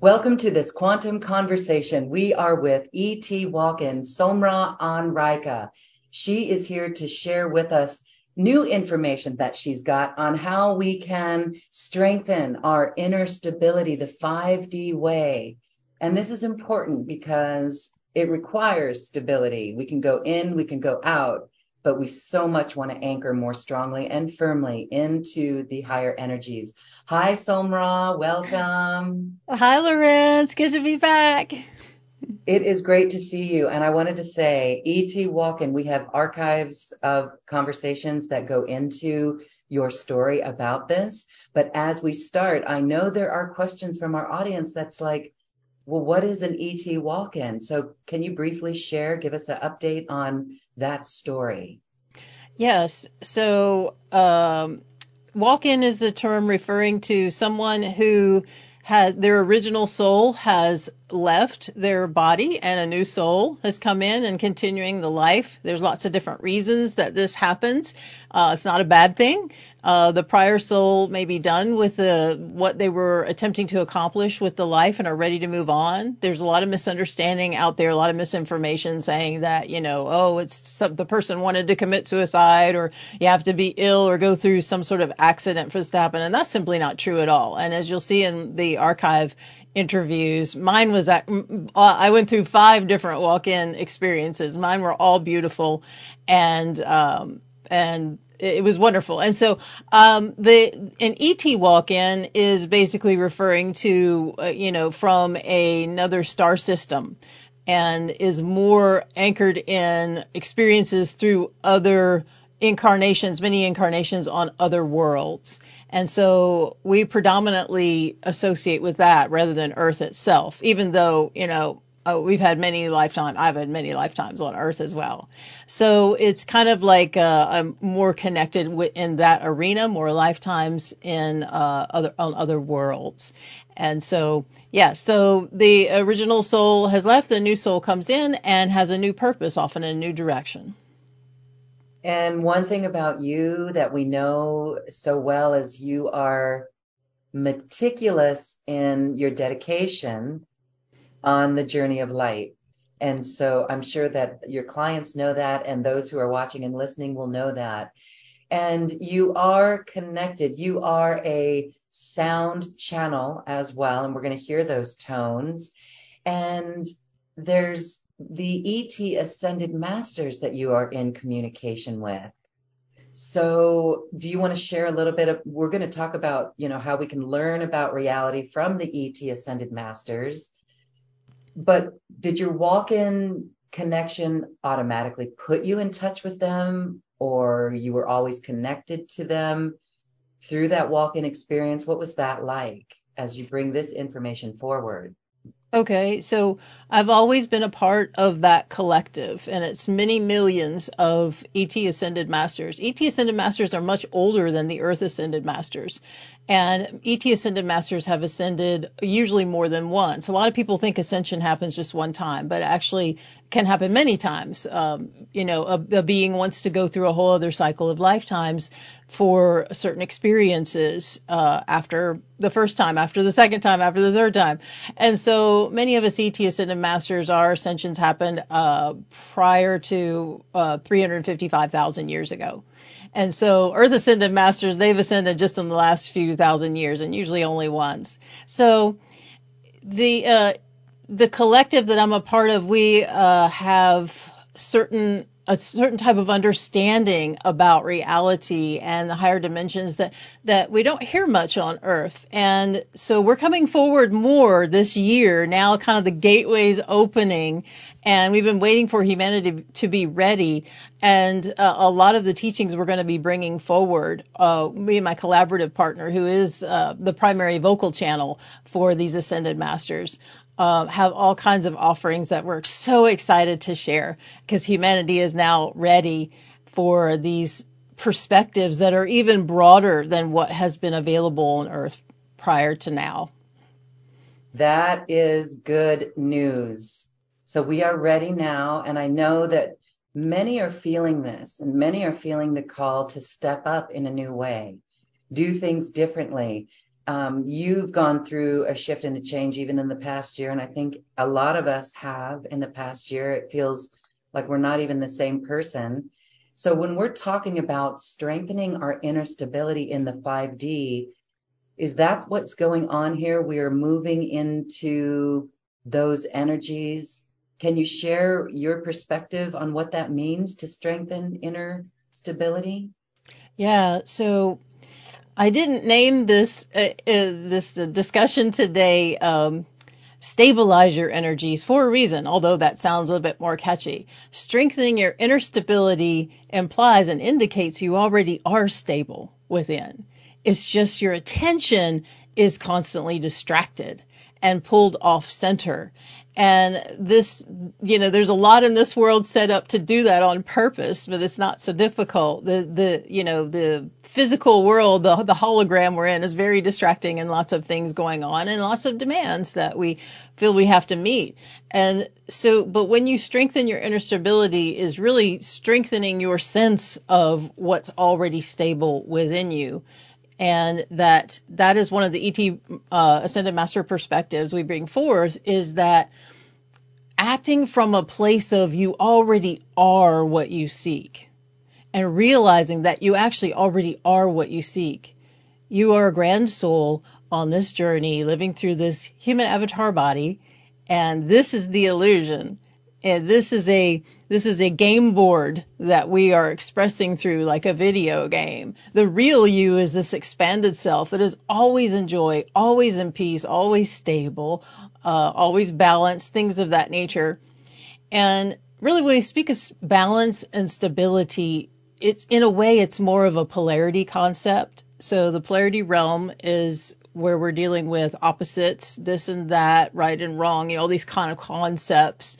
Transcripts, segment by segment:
Welcome to this quantum conversation. We are with ET walk-in, SomRa An'Ryka. She is here to share with us new information that she's got on how we can strengthen our inner stability, the 5D way. And this is important because it requires stability. We can go in, we can go out, but we so much want to anchor more strongly and firmly into the higher energies. Hi, SomRa. Welcome. Hi, Lorenz. Good to be back. It is great to see you. And I wanted to say, ET walk-in, we have archives of conversations that go into your story about this. But as we start, I know there are questions from our audience that's like, well, what is an ET walk in? So, can you briefly share, give us an update on that story? Yes. So, um, walk in is a term referring to someone who has their original soul has left their body and a new soul has come in and continuing the life. There's lots of different reasons that this happens. Uh, it's not a bad thing. Uh, the prior soul may be done with the, what they were attempting to accomplish with the life and are ready to move on. There's a lot of misunderstanding out there, a lot of misinformation saying that, you know, oh, it's some, the person wanted to commit suicide or you have to be ill or go through some sort of accident for this to happen. And that's simply not true at all. And as you'll see in the archive, interviews. Mine was at, uh, I went through five different walk-in experiences. Mine were all beautiful and um, and it was wonderful. And so um, the an ET walk-in is basically referring to uh, you know from a, another star system and is more anchored in experiences through other incarnations, many incarnations on other worlds. And so we predominantly associate with that rather than Earth itself, even though, you know, uh, we've had many lifetimes, I've had many lifetimes on Earth as well. So it's kind of like uh, I'm more connected in that arena, more lifetimes in uh, other on other worlds. And so, yeah, so the original soul has left, the new soul comes in and has a new purpose, often a new direction. And one thing about you that we know so well is you are meticulous in your dedication on the journey of light. And so I'm sure that your clients know that, and those who are watching and listening will know that. And you are connected. You are a sound channel as well. And we're going to hear those tones. And there's the ET ascended masters that you are in communication with. So, do you want to share a little bit of? We're going to talk about, you know, how we can learn about reality from the ET ascended masters. But did your walk-in connection automatically put you in touch with them, or you were always connected to them through that walk-in experience? What was that like as you bring this information forward? Okay, so I've always been a part of that collective, and it's many millions of ET Ascended Masters. ET Ascended Masters are much older than the Earth Ascended Masters, and ET Ascended Masters have ascended usually more than once. A lot of people think ascension happens just one time, but actually can happen many times. Um, you know, a, a being wants to go through a whole other cycle of lifetimes for certain experiences uh, after the first time, after the second time, after the third time. And so many of us ET Ascended Masters, our ascensions happened uh, prior to uh, 355,000 years ago. And so Earth Ascended Masters, they've ascended just in the last few thousand years and usually only once. So the, uh, the collective that I'm a part of, we uh, have certain a certain type of understanding about reality and the higher dimensions that that we don't hear much on earth. And so we're coming forward more this year now kind of the gateways opening and we've been waiting for humanity to be ready. And uh, a lot of the teachings we're going to be bringing forward uh, me and my collaborative partner who is uh, the primary vocal channel for these ascended masters uh, have all kinds of offerings that we're so excited to share because humanity is now ready for these perspectives that are even broader than what has been available on Earth prior to now. That is good news. So we are ready now, and I know that many are feeling this, and many are feeling the call to step up in a new way, do things differently, um, you've gone through a shift and a change even in the past year. And I think a lot of us have in the past year. It feels like we're not even the same person. So when we're talking about strengthening our inner stability in the 5D, is that what's going on here? We are moving into those energies. Can you share your perspective on what that means to strengthen inner stability? Yeah. So I didn't name this uh, uh, this uh, discussion today um, stabilize your energies for a reason, although that sounds a little bit more catchy. Strengthening your inner stability implies and indicates you already are stable within. It's just your attention is constantly distracted and pulled off center. And this, you know, there's a lot in this world set up to do that on purpose, but it's not so difficult. The, the, you know, the physical world, the, the hologram we're in is very distracting and lots of things going on and lots of demands that we feel we have to meet. And so, but when you strengthen your inner stability is really strengthening your sense of what's already stable within you and that that is one of the ET uh, Ascended Master perspectives we bring forth is that acting from a place of you already are what you seek and realizing that you actually already are what you seek. You are a grand soul on this journey living through this human avatar body and this is the illusion and this is a this is a game board that we are expressing through like a video game. The real you is this expanded self that is always in joy, always in peace, always stable, uh, always balanced, things of that nature. And really, when we speak of balance and stability, it's in a way it's more of a polarity concept. So the polarity realm is where we're dealing with opposites, this and that, right and wrong, you know, all these kind of concepts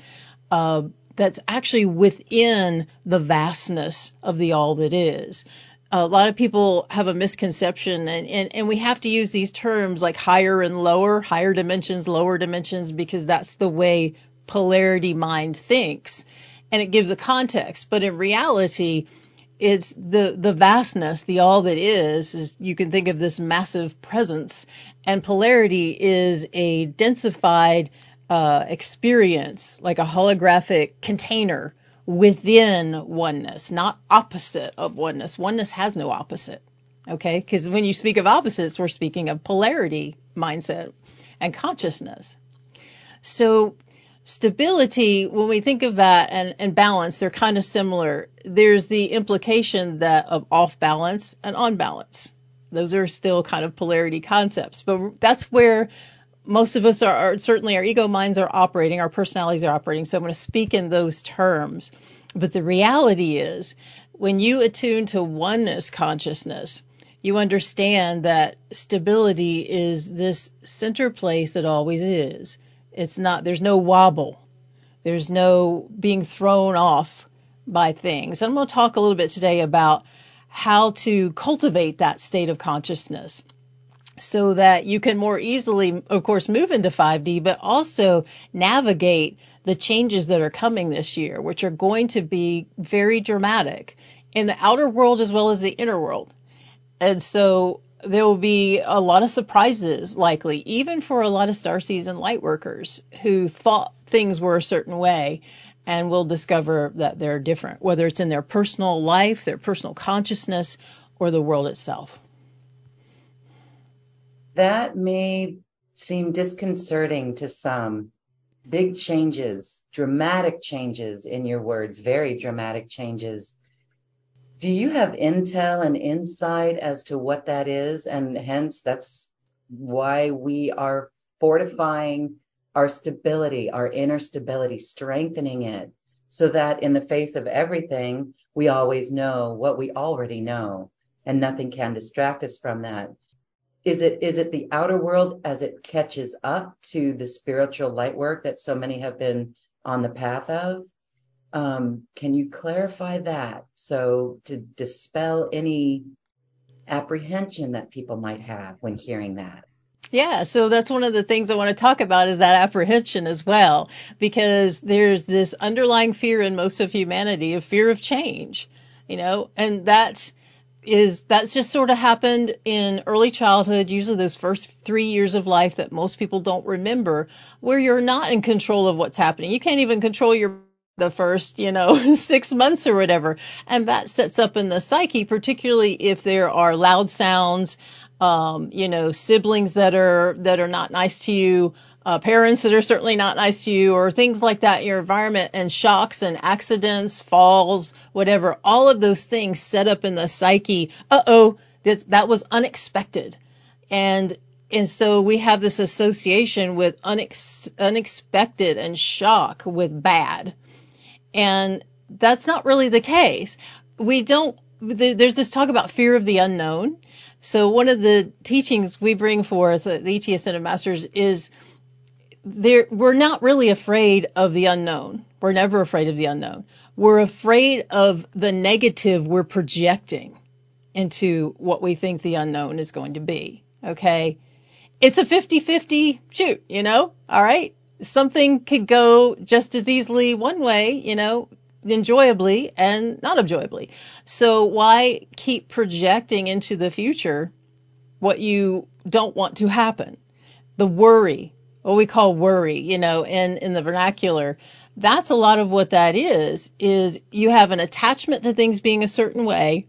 uh, that's actually within the vastness of the all that is. A lot of people have a misconception, and, and, and we have to use these terms like higher and lower, higher dimensions, lower dimensions, because that's the way polarity mind thinks. And it gives a context. But in reality, it's the the vastness, the all that is, is you can think of this massive presence, and polarity is a densified uh, experience, like a holographic container within oneness, not opposite of oneness. Oneness has no opposite. Okay. Because when you speak of opposites, we're speaking of polarity mindset and consciousness. So stability, when we think of that and, and balance, they're kind of similar. There's the implication that of off balance and on balance. Those are still kind of polarity concepts, but that's where most of us are, are, certainly our ego minds are operating, our personalities are operating. So I'm going to speak in those terms. But the reality is, when you attune to oneness consciousness, you understand that stability is this center place that always is. It's not, there's no wobble. There's no being thrown off by things. I'm going to talk a little bit today about how to cultivate that state of consciousness so that you can more easily, of course, move into 5D, but also navigate the changes that are coming this year, which are going to be very dramatic in the outer world as well as the inner world. And so there will be a lot of surprises likely, even for a lot of star season light workers who thought things were a certain way and will discover that they're different, whether it's in their personal life, their personal consciousness, or the world itself that may seem disconcerting to some big changes, dramatic changes in your words, very dramatic changes. Do you have intel and insight as to what that is? And hence, that's why we are fortifying our stability, our inner stability, strengthening it so that in the face of everything, we always know what we already know and nothing can distract us from that. Is it, is it the outer world as it catches up to the spiritual light work that so many have been on the path of? Um, can you clarify that? So to dispel any apprehension that people might have when hearing that. Yeah, so that's one of the things I want to talk about is that apprehension as well, because there's this underlying fear in most of humanity of fear of change, you know, and that is that's just sort of happened in early childhood, usually those first three years of life that most people don't remember, where you're not in control of what's happening. You can't even control your the first, you know, six months or whatever. And that sets up in the psyche, particularly if there are loud sounds, um, you know, siblings that are, that are not nice to you, uh, parents that are certainly not nice to you or things like that in your environment and shocks and accidents, falls, whatever, all of those things set up in the psyche. Uh oh, that, was unexpected. And, and so we have this association with unex, unexpected and shock with bad. And that's not really the case. We don't, there's this talk about fear of the unknown. So one of the teachings we bring forth at the ET Ascended Masters is there, we're not really afraid of the unknown. We're never afraid of the unknown. We're afraid of the negative we're projecting into what we think the unknown is going to be. Okay. It's a 50-50 shoot, you know? All right. Something could go just as easily one way, you know, enjoyably and not enjoyably. So why keep projecting into the future what you don't want to happen? The worry, what we call worry, you know, in, in the vernacular, that's a lot of what that is, is you have an attachment to things being a certain way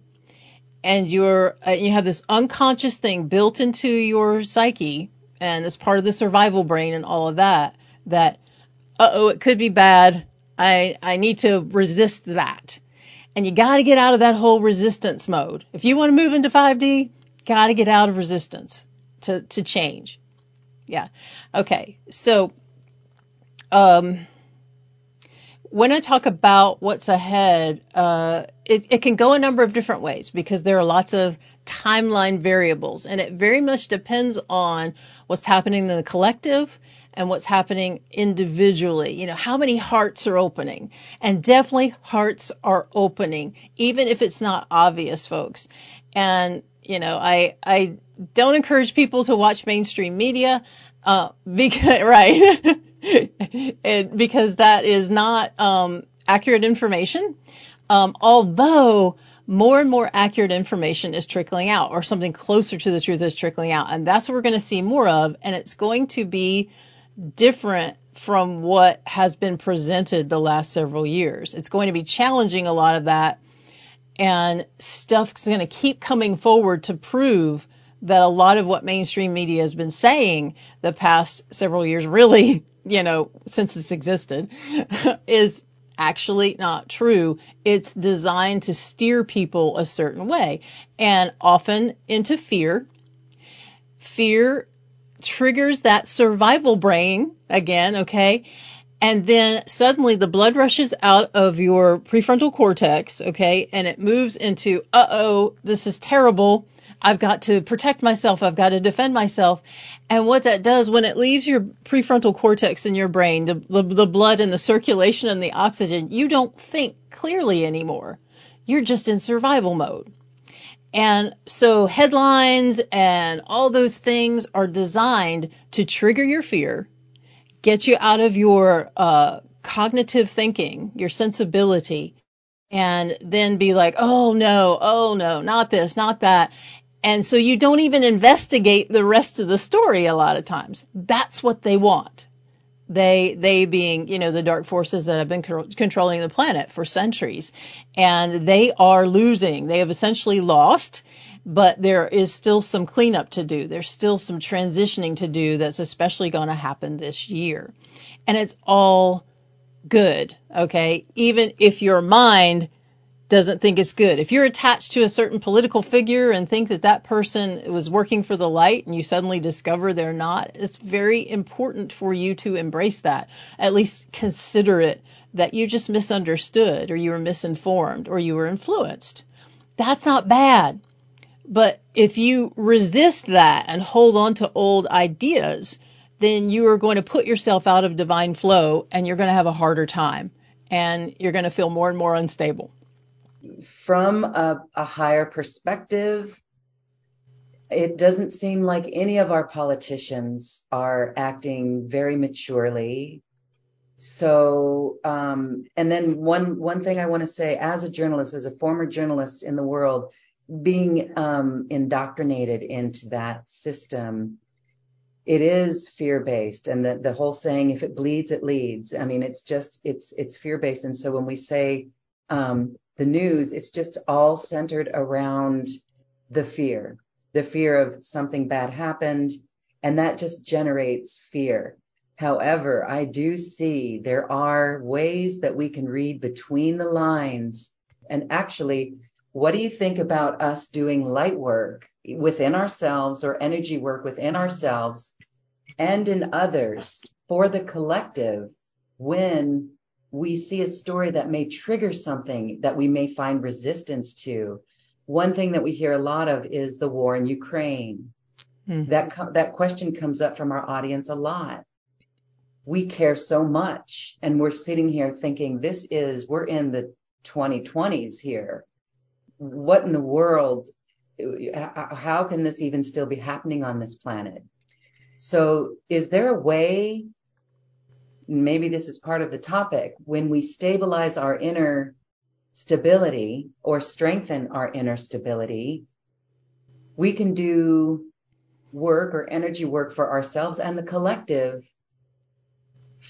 and you're, uh, you have this unconscious thing built into your psyche and it's part of the survival brain and all of that, that, uh oh, it could be bad. I, I need to resist that. And you gotta get out of that whole resistance mode. If you want to move into 5D, gotta get out of resistance to, to change. Yeah. Okay. So, um, when I talk about what's ahead, uh, it, it can go a number of different ways because there are lots of timeline variables and it very much depends on what's happening in the collective and what's happening individually. You know, how many hearts are opening? And definitely hearts are opening, even if it's not obvious, folks. And, you know, I, I don't encourage people to watch mainstream media, uh, because, right. because that is not, um, accurate information. Um, although more and more accurate information is trickling out or something closer to the truth is trickling out. And that's what we're going to see more of. And it's going to be different from what has been presented the last several years. It's going to be challenging a lot of that and stuff's going to keep coming forward to prove that a lot of what mainstream media has been saying the past several years, really, you know, since it's existed, is actually not true. It's designed to steer people a certain way and often into fear. Fear triggers that survival brain again, okay? And then suddenly the blood rushes out of your prefrontal cortex, okay? And it moves into, uh oh, this is terrible. I've got to protect myself. I've got to defend myself. And what that does when it leaves your prefrontal cortex in your brain, the, the, the blood and the circulation and the oxygen, you don't think clearly anymore. You're just in survival mode. And so headlines and all those things are designed to trigger your fear, get you out of your uh, cognitive thinking, your sensibility, and then be like, oh no, oh no, not this, not that. And so you don't even investigate the rest of the story a lot of times. That's what they want. They, they being, you know, the dark forces that have been controlling the planet for centuries. And they are losing. They have essentially lost, but there is still some cleanup to do. There's still some transitioning to do that's especially going to happen this year. and it's all good. Okay. Even if your mind doesn't think it's good. If you're attached to a certain political figure and think that that person was working for the light and you suddenly discover they're not, it's very important for you to embrace that. At least consider it that you just misunderstood or you were misinformed or you were influenced. That's not bad. But if you resist that and hold on to old ideas, then you are going to put yourself out of divine flow and you're going to have a harder time and you're going to feel more and more unstable from a, a higher perspective, it doesn't seem like any of our politicians are acting very maturely. So, um, and then one one thing I want to say, as a journalist, as a former journalist in the world, being um, indoctrinated into that system, it is fear based, and the the whole saying, "If it bleeds, it leads." I mean, it's just it's it's fear based, and so when we say um, the news, it's just all centered around the fear, the fear of something bad happened, and that just generates fear. However, I do see there are ways that we can read between the lines. And actually, what do you think about us doing light work within ourselves or energy work within ourselves and in others for the collective when we see a story that may trigger something that we may find resistance to. One thing that we hear a lot of is the war in Ukraine. Mm-hmm. That that question comes up from our audience a lot. We care so much, and we're sitting here thinking, "This is we're in the 2020s here. What in the world? How can this even still be happening on this planet?" So, is there a way maybe this is part of the topic, when we stabilize our inner stability or strengthen our inner stability, we can do work or energy work for ourselves and the collective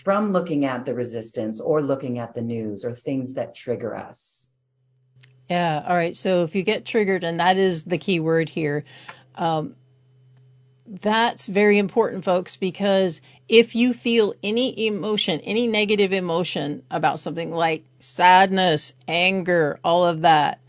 from looking at the resistance or looking at the news or things that trigger us. Yeah. All right. So if you get triggered, and that is the key word here, um, that's very important, folks, because if you feel any emotion, any negative emotion about something like sadness, anger, all of that,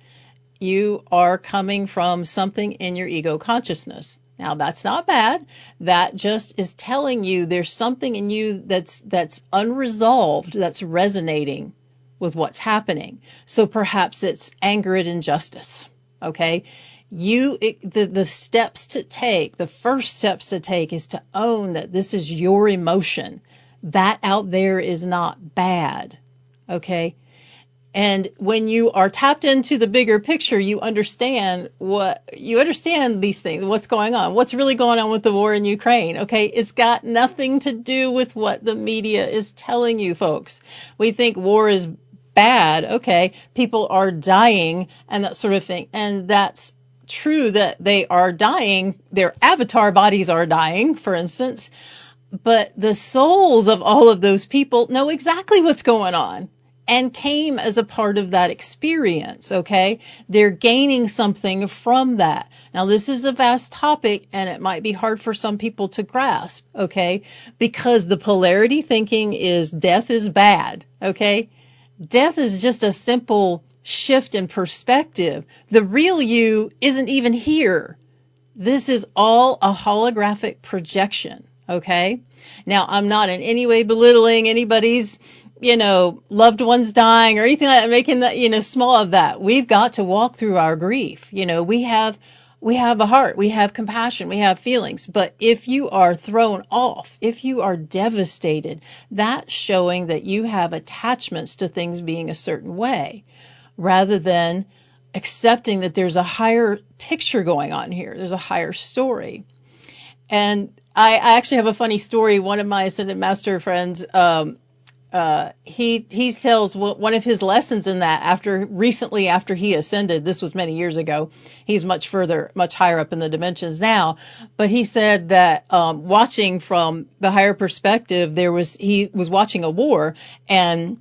you are coming from something in your ego consciousness. Now that's not bad. That just is telling you there's something in you that's that's unresolved, that's resonating with what's happening. So perhaps it's anger at injustice. Okay you it, the the steps to take the first steps to take is to own that this is your emotion. That out there is not bad okay? And when you are tapped into the bigger picture you understand what you understand these things what's going on what's really going on with the war in Ukraine okay? It's got nothing to do with what the media is telling you folks. We think war is bad okay? People are dying and that sort of thing. And that's true that they are dying, their avatar bodies are dying, for instance, but the souls of all of those people know exactly what's going on and came as a part of that experience, okay? They're gaining something from that. Now, this is a vast topic and it might be hard for some people to grasp, okay? Because the polarity thinking is death is bad, okay? Death is just a simple shift in perspective. The real you isn't even here. This is all a holographic projection. Okay. Now I'm not in any way belittling anybody's, you know, loved ones dying or anything like that, making that, you know, small of that. We've got to walk through our grief. You know, we have, we have a heart, we have compassion, we have feelings. But if you are thrown off, if you are devastated, that's showing that you have attachments to things being a certain way rather than accepting that there's a higher picture going on here. There's a higher story. And I, I actually have a funny story. One of my ascended master friends, um, uh, he he tells one of his lessons in that after recently after he ascended. This was many years ago. He's much further, much higher up in the dimensions now. But he said that um, watching from the higher perspective, there was he was watching a war and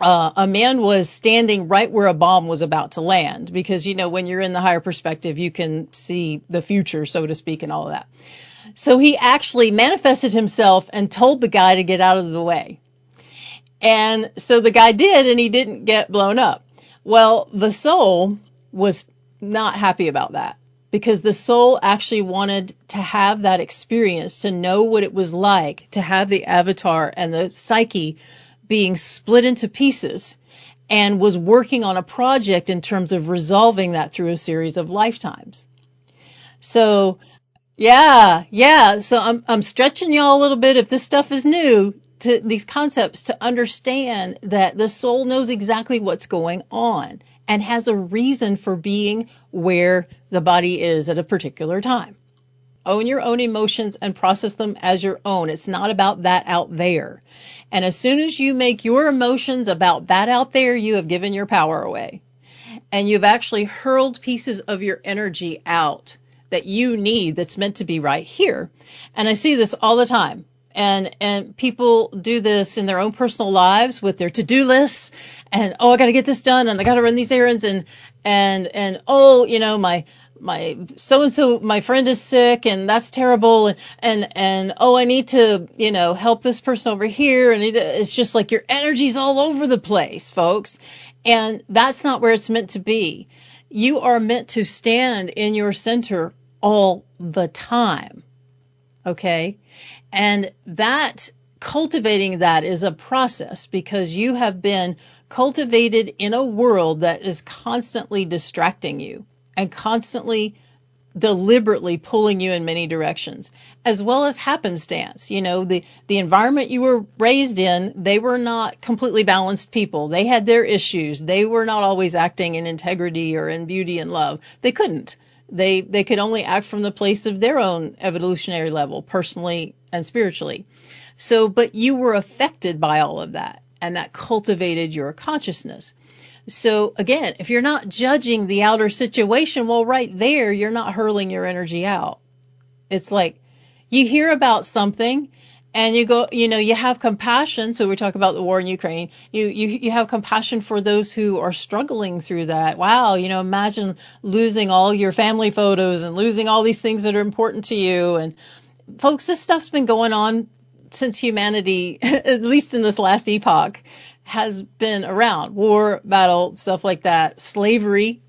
uh, a man was standing right where a bomb was about to land because you know when you're in the higher perspective you can see the future so to speak and all of that So he actually manifested himself and told the guy to get out of the way. And so the guy did, and he didn't get blown up. Well, the soul was not happy about that because the soul actually wanted to have that experience, to know what it was like to have the avatar and the psyche being split into pieces and was working on a project in terms of resolving that through a series of lifetimes. So, yeah, yeah. So I'm, I'm stretching y'all a little bit if this stuff is new to these concepts to understand that the soul knows exactly what's going on and has a reason for being where the body is at a particular time. Own your own emotions and process them as your own. It's not about that out there. And as soon as you make your emotions about that out there, you have given your power away. And you've actually hurled pieces of your energy out that you need that's meant to be right here. And I see this all the time. And, and people do this in their own personal lives with their to-do lists and, oh, I got to get this done and I got to run these errands and, and, and, oh, you know, my, my so and so my friend is sick and that's terrible and and and oh I need to you know help this person over here and it's just like your energy's all over the place folks and that's not where it's meant to be. You are meant to stand in your center all the time okay? And that cultivating that is a process because you have been cultivated in a world that is constantly distracting you and constantly deliberately pulling you in many directions as well as happenstance. You know the the environment you were raised in they were not completely balanced people. They had their issues. They were not always acting in integrity or in beauty and love. They couldn't. They they could only act from the place of their own evolutionary level personally and spiritually. So but you were affected by all of that and that cultivated your consciousness so again, if you're not judging the outer situation, well, right there, you're not hurling your energy out. It's like you hear about something and you go, you know, you have compassion. So we talk about the war in Ukraine. You, you, you have compassion for those who are struggling through that. Wow. You know, imagine losing all your family photos and losing all these things that are important to you. And folks, this stuff's been going on since humanity, at least in this last epoch has been around war, battle, stuff like that, slavery.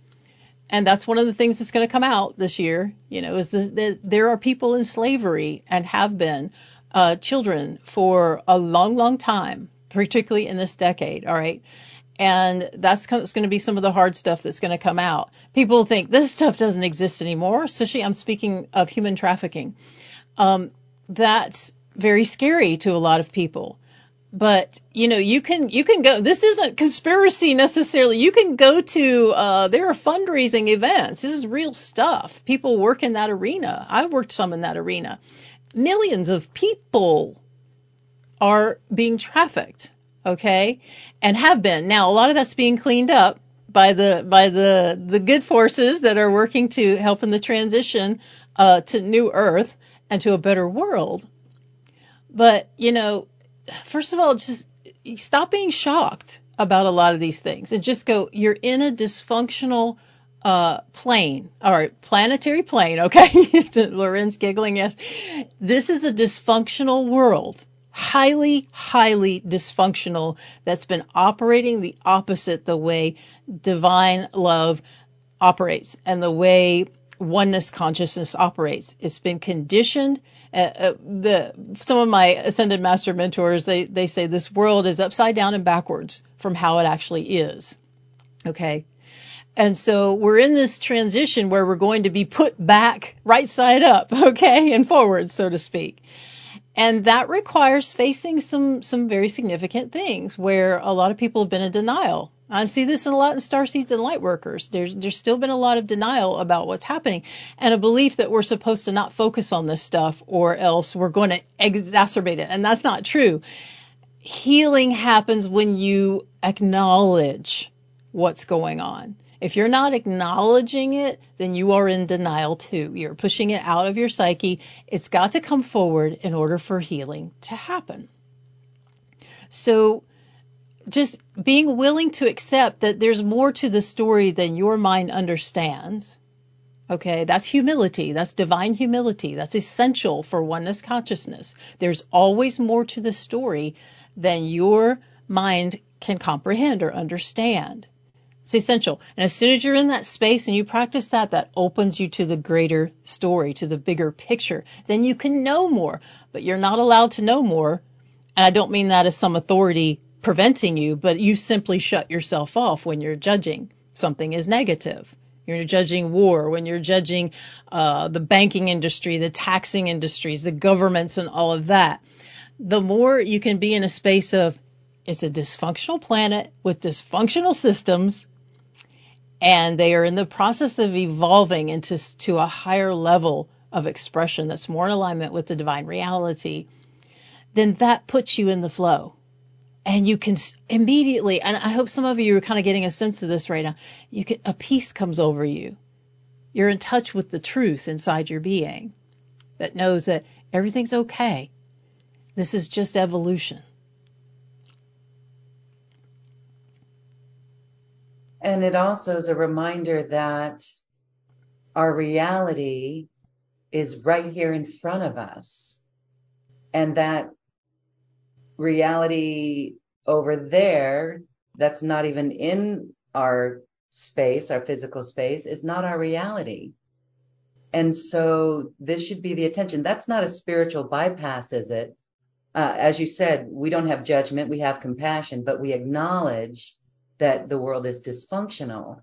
And that's one of the things that's going to come out this year, you know, is that there are people in slavery and have been uh, children for a long, long time, particularly in this decade. All right. And that's going to be some of the hard stuff that's going to come out. People think this stuff doesn't exist anymore. Especially, I'm speaking of human trafficking. Um, that's very scary to a lot of people but you know you can you can go this isn't conspiracy necessarily. You can go to uh, there are fundraising events. This is real stuff. People work in that arena. I worked some in that arena. Millions of people are being trafficked okay and have been. Now a lot of that's being cleaned up by the by the the good forces that are working to help in the transition uh, to new earth and to a better world. But you know first of all, just stop being shocked about a lot of these things and just go, you're in a dysfunctional uh, plane, right, planetary plane, okay? Lorenz giggling, yes. This is a dysfunctional world, highly, highly dysfunctional that's been operating the opposite the way divine love operates and the way oneness consciousness operates. It's been conditioned uh, uh, the some of my ascended master mentors they they say this world is upside down and backwards from how it actually is. Okay. And so we're in this transition where we're going to be put back right side up, okay, and forward, so to speak. And that requires facing some some very significant things where a lot of people have been in denial I see this in a lot in star seeds and light workers. There's there's still been a lot of denial about what's happening and a belief that we're supposed to not focus on this stuff or else we're going to exacerbate it. And that's not true. Healing happens when you acknowledge what's going on. If you're not acknowledging it, then you are in denial too. You're pushing it out of your psyche. It's got to come forward in order for healing to happen. So just being willing to accept that there's more to the story than your mind understands. Okay, that's humility. That's divine humility. That's essential for oneness consciousness. There's always more to the story than your mind can comprehend or understand. It's essential. And as soon as you're in that space and you practice that, that opens you to the greater story, to the bigger picture. Then you can know more, but you're not allowed to know more. And I don't mean that as some authority preventing you, but you simply shut yourself off when you're judging something is negative. You're judging war, when you're judging uh, the banking industry, the taxing industries, the governments, and all of that. The more you can be in a space of it's a dysfunctional planet with dysfunctional systems, and they are in the process of evolving into to a higher level of expression that's more in alignment with the divine reality, then that puts you in the flow. And you can immediately and i hope some of you are kind of getting a sense of this right now you can a peace comes over you. You're in touch with the truth inside your being that knows that everything's okay. This is just evolution and it also is a reminder that our reality is right here in front of us and that reality over there that's not even in our space, our physical space, is not our reality. And so this should be the attention. That's not a spiritual bypass, is it? Uh, as you said, we don't have judgment, we have compassion, but we acknowledge that the world is dysfunctional.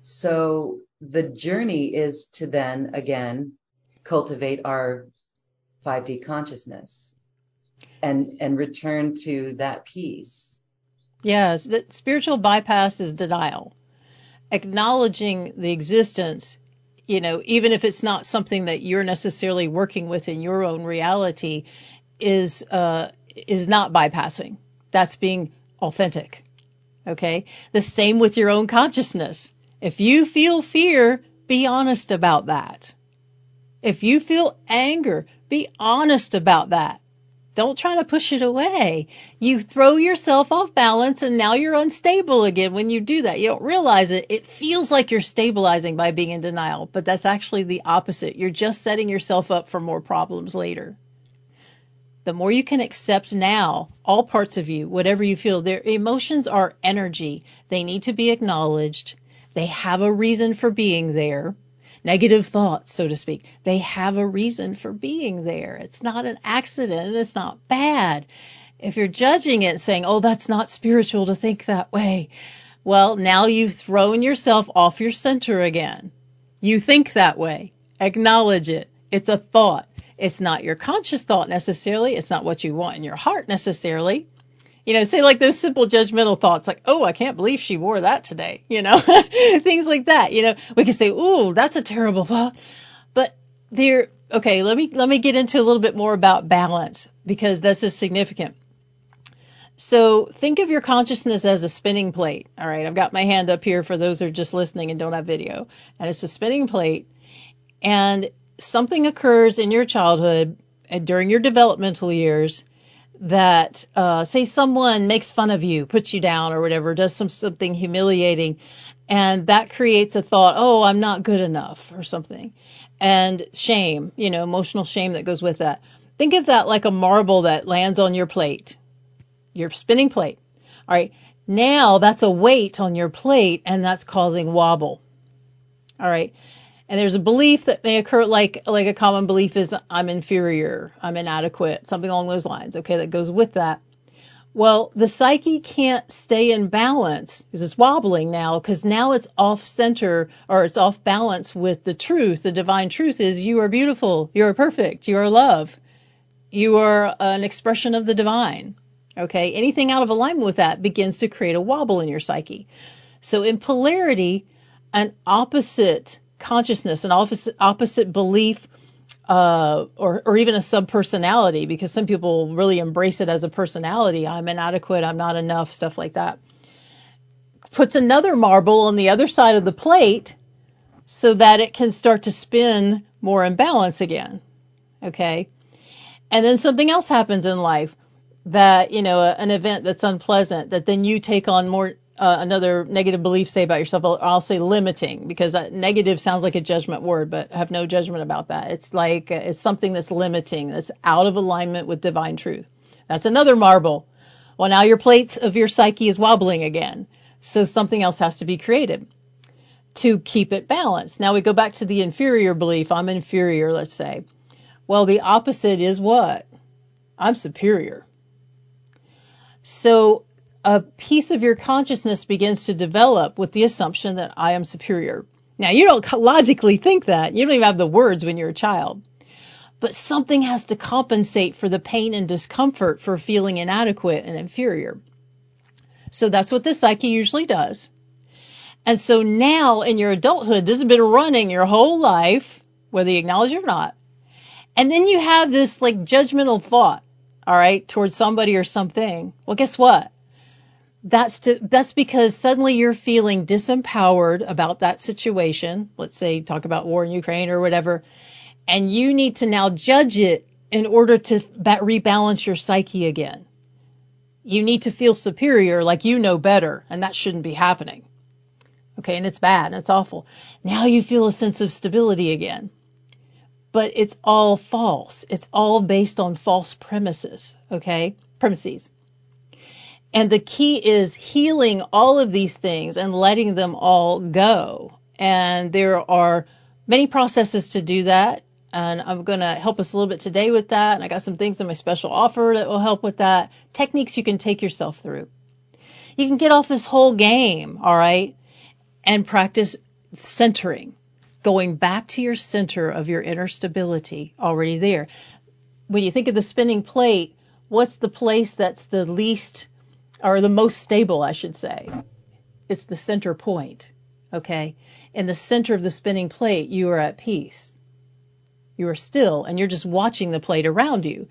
So the journey is to then again cultivate our 5D consciousness and and return to that peace. Yes, that spiritual bypass is denial. Acknowledging the existence, you know, even if it's not something that you're necessarily working with in your own reality, is uh, is not bypassing. That's being authentic. Okay. The same with your own consciousness. If you feel fear, be honest about that. If you feel anger, be honest about that. Don't try to push it away. You throw yourself off balance and now you're unstable again when you do that. You don't realize it. It feels like you're stabilizing by being in denial, but that's actually the opposite. You're just setting yourself up for more problems later. The more you can accept now, all parts of you, whatever you feel, their emotions are energy. They need to be acknowledged. They have a reason for being there negative thoughts, so to speak. They have a reason for being there. It's not an accident. It's not bad. If you're judging it saying, oh, that's not spiritual to think that way, well, now you've thrown yourself off your center again. You think that way. Acknowledge it. It's a thought. It's not your conscious thought necessarily. It's not what you want in your heart necessarily you know, say like those simple judgmental thoughts like, oh, I can't believe she wore that today, you know, things like that. You know, we can say, oh, that's a terrible thought. But there, okay, let me, let me get into a little bit more about balance because this is significant. So think of your consciousness as a spinning plate. All right. I've got my hand up here for those who are just listening and don't have video and it's a spinning plate and something occurs in your childhood and during your developmental years that uh, say someone makes fun of you, puts you down or whatever, does some something humiliating, and that creates a thought, oh, I'm not good enough or something, and shame, you know, emotional shame that goes with that. Think of that like a marble that lands on your plate, your spinning plate. All right, now that's a weight on your plate, and that's causing wobble. All right and there's a belief that may occur like like a common belief is I'm inferior, I'm inadequate, something along those lines, okay, that goes with that. Well, the psyche can't stay in balance because it's wobbling now because now it's off center or it's off balance with the truth. The divine truth is you are beautiful, you are perfect, you are love. You are an expression of the divine. Okay? Anything out of alignment with that begins to create a wobble in your psyche. So in polarity, an opposite consciousness, an opposite, opposite belief, uh, or, or even a subpersonality, because some people really embrace it as a personality. I'm inadequate. I'm not enough. Stuff like that. Puts another marble on the other side of the plate so that it can start to spin more in balance again. Okay. And then something else happens in life that, you know, an event that's unpleasant that then you take on more uh, another negative belief say about yourself, I'll, I'll say limiting because negative sounds like a judgment word, but have no judgment about that. It's like uh, it's something that's limiting, that's out of alignment with divine truth. That's another marble. Well, now your plates of your psyche is wobbling again. So something else has to be created to keep it balanced. Now we go back to the inferior belief. I'm inferior, let's say. Well, the opposite is what? I'm superior. So a piece of your consciousness begins to develop with the assumption that I am superior. Now, you don't logically think that. You don't even have the words when you're a child. But something has to compensate for the pain and discomfort for feeling inadequate and inferior. So that's what the psyche usually does. And so now in your adulthood, this has been running your whole life, whether you acknowledge it or not. And then you have this like judgmental thought, all right, towards somebody or something. Well, guess what? That's to, that's because suddenly you're feeling disempowered about that situation. Let's say talk about war in Ukraine or whatever, and you need to now judge it in order to rebalance your psyche again. You need to feel superior, like you know better, and that shouldn't be happening. Okay, and it's bad and it's awful. Now you feel a sense of stability again. But it's all false. It's all based on false premises, okay? Premises. And the key is healing all of these things and letting them all go. And there are many processes to do that. And I'm going to help us a little bit today with that. And I got some things in my special offer that will help with that. Techniques you can take yourself through. You can get off this whole game, all right, and practice centering, going back to your center of your inner stability already there. When you think of the spinning plate, what's the place that's the least or the most stable, I should say. It's the center point. Okay. In the center of the spinning plate, you are at peace. You are still and you're just watching the plate around you.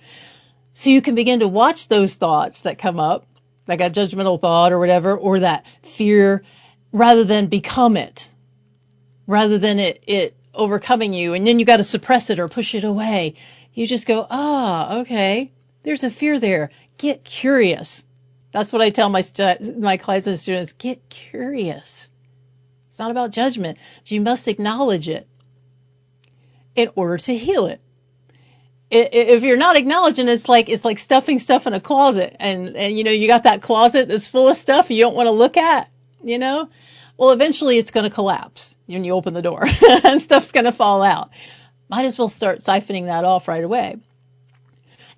So you can begin to watch those thoughts that come up, like a judgmental thought or whatever, or that fear, rather than become it, rather than it, it overcoming you. And then you got to suppress it or push it away. You just go, ah, okay, there's a fear there. Get curious. That's what I tell my stu- my clients and students. Get curious. It's not about judgment. You must acknowledge it in order to heal it. If you're not acknowledging, it's like it's like stuffing stuff in a closet, and and you know you got that closet that's full of stuff you don't want to look at, you know. Well, eventually it's going to collapse when you open the door, and stuff's going to fall out. Might as well start siphoning that off right away.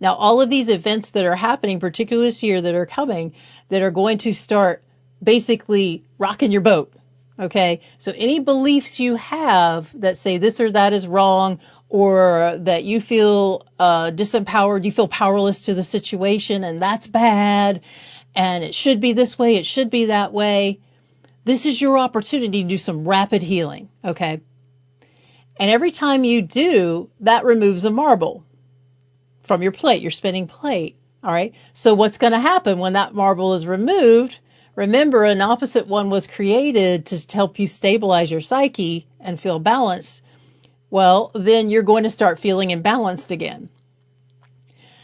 Now, all of these events that are happening, particularly this year that are coming, that are going to start basically rocking your boat. Okay. So any beliefs you have that say this or that is wrong or that you feel uh, disempowered, you feel powerless to the situation and that's bad and it should be this way, it should be that way. This is your opportunity to do some rapid healing. Okay. And every time you do, that removes a marble from your plate, your spinning plate. All right. So what's going to happen when that marble is removed? Remember, an opposite one was created to help you stabilize your psyche and feel balanced. Well, then you're going to start feeling imbalanced again.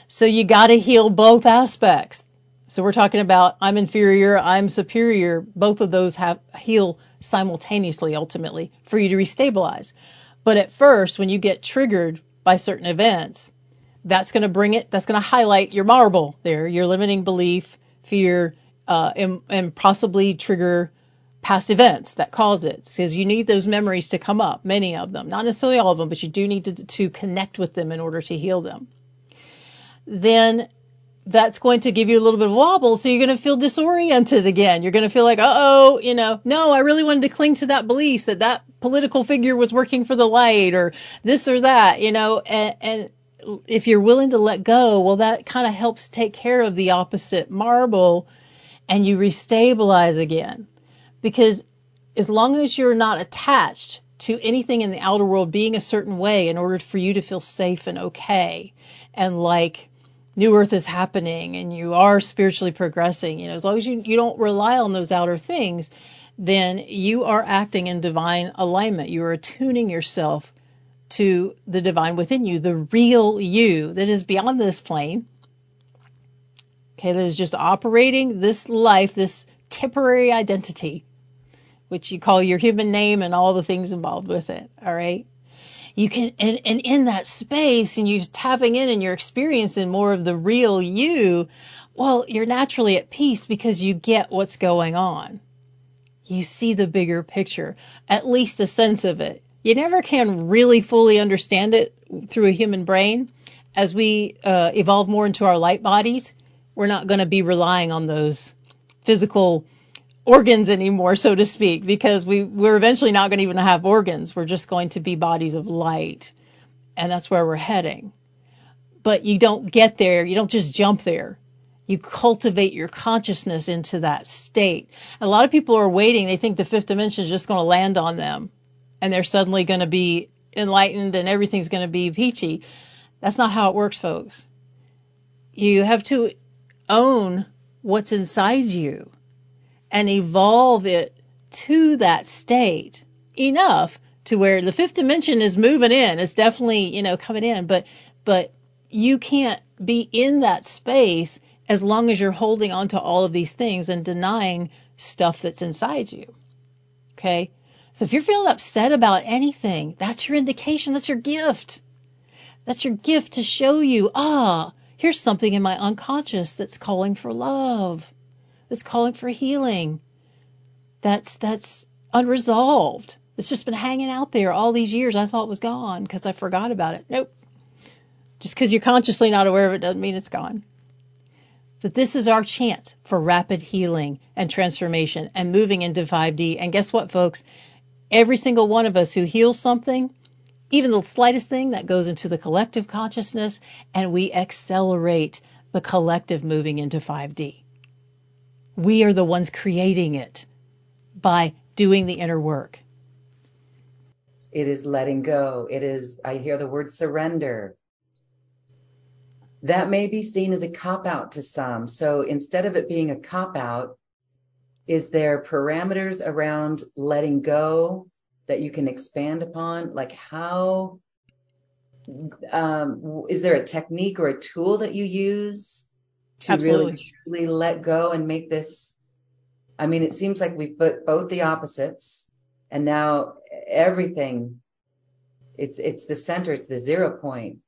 So you got to heal both aspects. So we're talking about I'm inferior, I'm superior. Both of those have heal simultaneously ultimately for you to restabilize. But at first, when you get triggered by certain events, that's going to bring it, that's going to highlight your marble there, your limiting belief, fear, uh, and, and possibly trigger past events that cause it because you need those memories to come up, many of them, not necessarily all of them, but you do need to, to connect with them in order to heal them. Then that's going to give you a little bit of wobble, so you're going to feel disoriented again. You're going to feel like, oh, you know, no, I really wanted to cling to that belief that that political figure was working for the light or this or that, you know, and, and if you're willing to let go, well, that kind of helps take care of the opposite marble and you restabilize again. Because as long as you're not attached to anything in the outer world being a certain way in order for you to feel safe and okay and like new earth is happening and you are spiritually progressing, you know, as long as you, you don't rely on those outer things, then you are acting in divine alignment. You are attuning yourself to the divine within you, the real you that is beyond this plane. Okay, that is just operating this life, this temporary identity, which you call your human name and all the things involved with it. All right. You can, and, and in that space and you're tapping in and you're experiencing more of the real you, well, you're naturally at peace because you get what's going on. You see the bigger picture, at least a sense of it. You never can really fully understand it through a human brain. As we uh, evolve more into our light bodies, we're not going to be relying on those physical organs anymore, so to speak, because we, we're eventually not going to even have organs. We're just going to be bodies of light. And that's where we're heading. But you don't get there. You don't just jump there. You cultivate your consciousness into that state. A lot of people are waiting. They think the fifth dimension is just going to land on them and they're suddenly going to be enlightened and everything's going to be peachy. That's not how it works, folks. You have to own what's inside you and evolve it to that state enough to where the fifth dimension is moving in. It's definitely, you know, coming in, but, but you can't be in that space as long as you're holding on to all of these things and denying stuff that's inside you. Okay. So if you're feeling upset about anything, that's your indication. That's your gift. That's your gift to show you, ah, here's something in my unconscious that's calling for love, that's calling for healing, that's, that's unresolved. It's just been hanging out there all these years. I thought it was gone because I forgot about it. Nope. Just because you're consciously not aware of it doesn't mean it's gone. But this is our chance for rapid healing and transformation and moving into 5D. And guess what, folks? Every single one of us who heals something, even the slightest thing that goes into the collective consciousness, and we accelerate the collective moving into 5D. We are the ones creating it by doing the inner work. It is letting go. It is, I hear the word surrender. That may be seen as a cop out to some. So instead of it being a cop out, is there parameters around letting go that you can expand upon? Like how, um, is there a technique or a tool that you use to Absolutely. really truly let go and make this? I mean, it seems like we've put both the opposites and now everything, it's, it's the center, it's the zero point.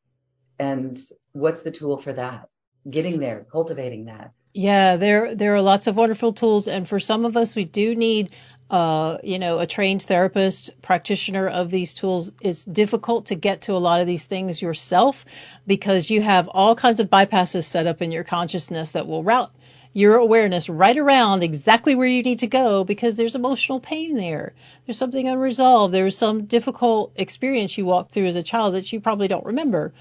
And what's the tool for that? Getting there, cultivating that. Yeah, there there are lots of wonderful tools, and for some of us, we do need, uh, you know, a trained therapist, practitioner of these tools. It's difficult to get to a lot of these things yourself because you have all kinds of bypasses set up in your consciousness that will route your awareness right around exactly where you need to go because there's emotional pain there. There's something unresolved. There's some difficult experience you walked through as a child that you probably don't remember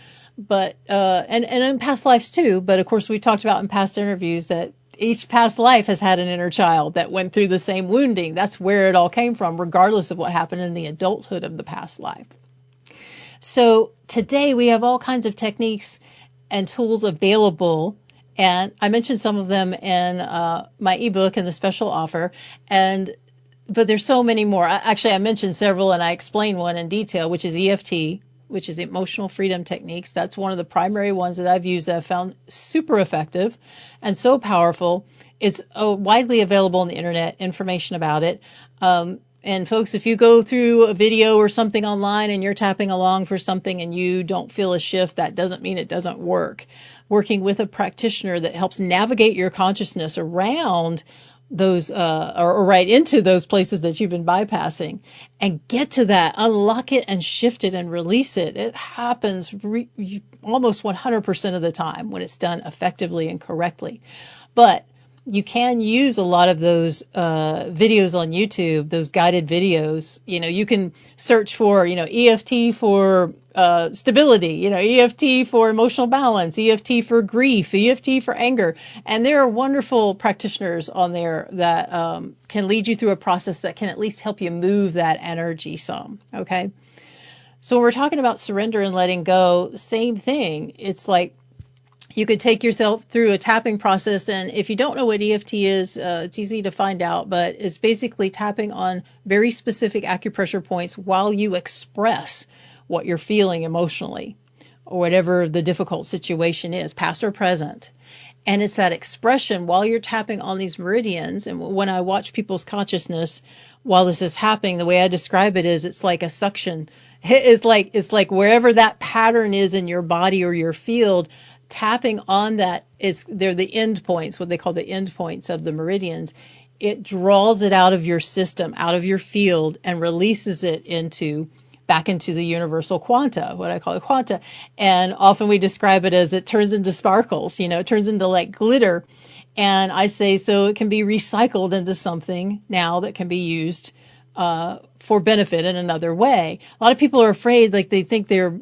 but uh, and and in past lives too. But of course, we talked about in past interviews that each past life has had an inner child that went through the same wounding. That's where it all came from, regardless of what happened in the adulthood of the past life. So today we have all kinds of techniques and tools available. And I mentioned some of them in uh, my ebook and the special offer. And but there's so many more. Actually, I mentioned several and I explained one in detail, which is EFT, which is emotional freedom techniques. That's one of the primary ones that I've used that I've found super effective and so powerful. It's uh, widely available on the internet, information about it. Um, and folks, if you go through a video or something online and you're tapping along for something and you don't feel a shift, that doesn't mean it doesn't work. Working with a practitioner that helps navigate your consciousness around those uh, or, or right into those places that you've been bypassing and get to that unlock it and shift it and release it. It happens re- almost 100% of the time when it's done effectively and correctly. But you can use a lot of those uh, videos on YouTube, those guided videos. You know, you can search for, you know, EFT for uh, stability, you know, EFT for emotional balance, EFT for grief, EFT for anger, and there are wonderful practitioners on there that um, can lead you through a process that can at least help you move that energy some. Okay. So when we're talking about surrender and letting go, same thing. It's like you could take yourself through a tapping process and if you don't know what EFT is, uh, it's easy to find out, but it's basically tapping on very specific acupressure points while you express what you're feeling emotionally or whatever the difficult situation is, past or present. And it's that expression while you're tapping on these meridians. And when I watch people's consciousness while this is happening, the way I describe it is it's like a suction. It's like, it's like wherever that pattern is in your body or your field, tapping on that is, they're the end points, what they call the end points of the meridians. It draws it out of your system, out of your field and releases it into back into the universal quanta, what I call it quanta. And often we describe it as it turns into sparkles, you know, it turns into like glitter. And I say so it can be recycled into something now that can be used uh, for benefit in another way. A lot of people are afraid, like they think they're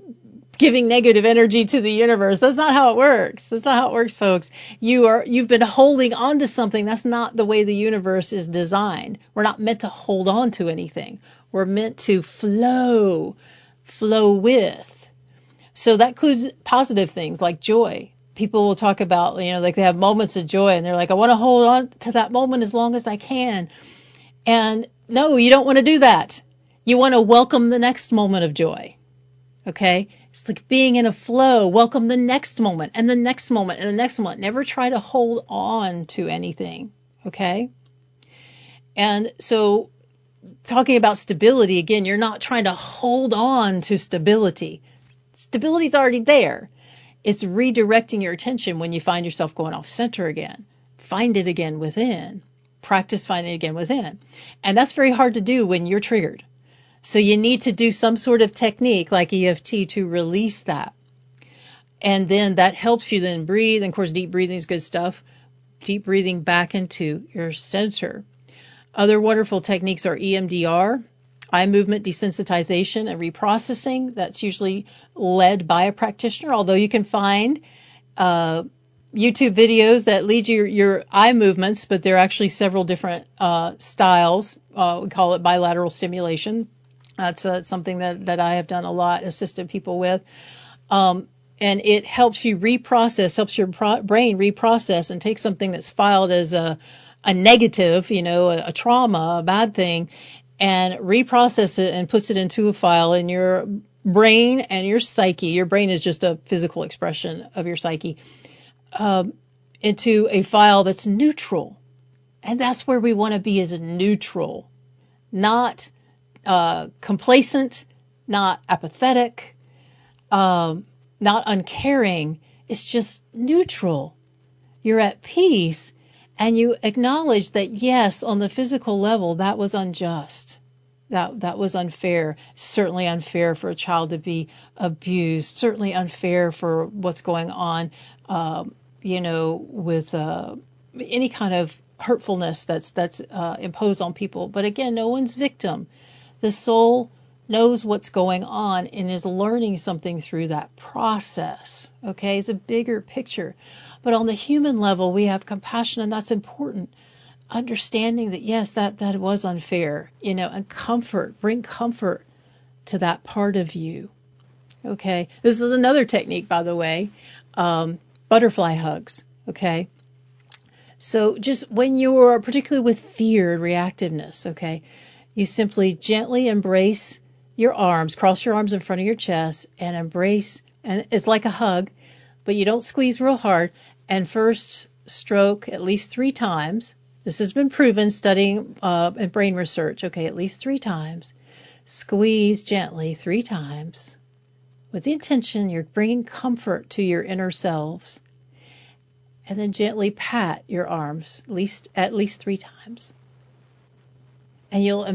giving negative energy to the universe. That's not how it works. That's not how it works, folks. You are, you've been holding on to something. That's not the way the universe is designed. We're not meant to hold on to anything. We're meant to flow, flow with. So that includes positive things like joy. People will talk about, you know, like they have moments of joy and they're like, I want to hold on to that moment as long as I can. And no, you don't want to do that. You want to welcome the next moment of joy. Okay. It's like being in a flow. Welcome the next moment and the next moment and the next moment. Never try to hold on to anything. Okay. And so talking about stability again, you're not trying to hold on to stability. Stability's already there. It's redirecting your attention when you find yourself going off center again. Find it again within. Practice finding it again within. And that's very hard to do when you're triggered. So you need to do some sort of technique like EFT to release that. And then that helps you then breathe. And of course, deep breathing is good stuff. Deep breathing back into your center. Other wonderful techniques are EMDR, eye movement desensitization and reprocessing. That's usually led by a practitioner, although you can find uh, YouTube videos that lead you your, eye movements, but there are actually several different uh, styles. Uh, we call it bilateral stimulation. That's uh, something that, that I have done a lot, assisted people with. Um, and it helps you reprocess, helps your pro- brain reprocess and take something that's filed as a a negative, you know, a, a trauma, a bad thing, and reprocess it and puts it into a file in your brain and your psyche. Your brain is just a physical expression of your psyche. Um, into a file that's neutral. And that's where we want to be a neutral, not uh, complacent, not apathetic, um, not uncaring. It's just neutral. You're at peace and you acknowledge that yes, on the physical level, that was unjust. That that was unfair. Certainly unfair for a child to be abused. Certainly unfair for what's going on, uh, you know, with uh, any kind of hurtfulness that's that's uh, imposed on people. But again, no one's victim. The soul knows what's going on and is learning something through that process. Okay, it's a bigger picture. But on the human level, we have compassion, and that's important. Understanding that yes, that that was unfair, you know, and comfort, bring comfort to that part of you. Okay, this is another technique, by the way, um, butterfly hugs. Okay, so just when you're particularly with fear and reactiveness, okay, you simply gently embrace your arms, cross your arms in front of your chest, and embrace, and it's like a hug, but you don't squeeze real hard. And first stroke at least three times. This has been proven studying uh, in brain research. Okay, at least three times. Squeeze gently three times with the intention you're bringing comfort to your inner selves. And then gently pat your arms at least at least three times and you'll,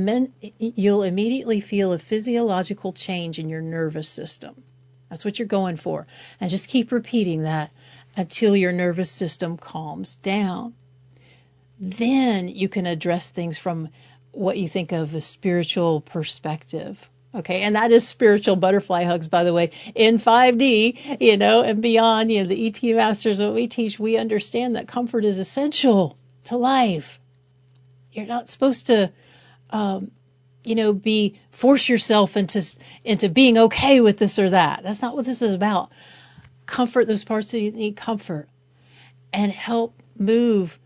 you'll immediately feel a physiological change in your nervous system. That's what you're going for. And just keep repeating that until your nervous system calms down. Then you can address things from what you think of a spiritual perspective. Okay, and that is spiritual butterfly hugs, by the way, in 5D, you know, and beyond, you know, the ET masters, what we teach, we understand that comfort is essential to life. You're not supposed to um, you know, be force yourself into into being okay with this or that. That's not what this is about. Comfort those parts that you need comfort, and help move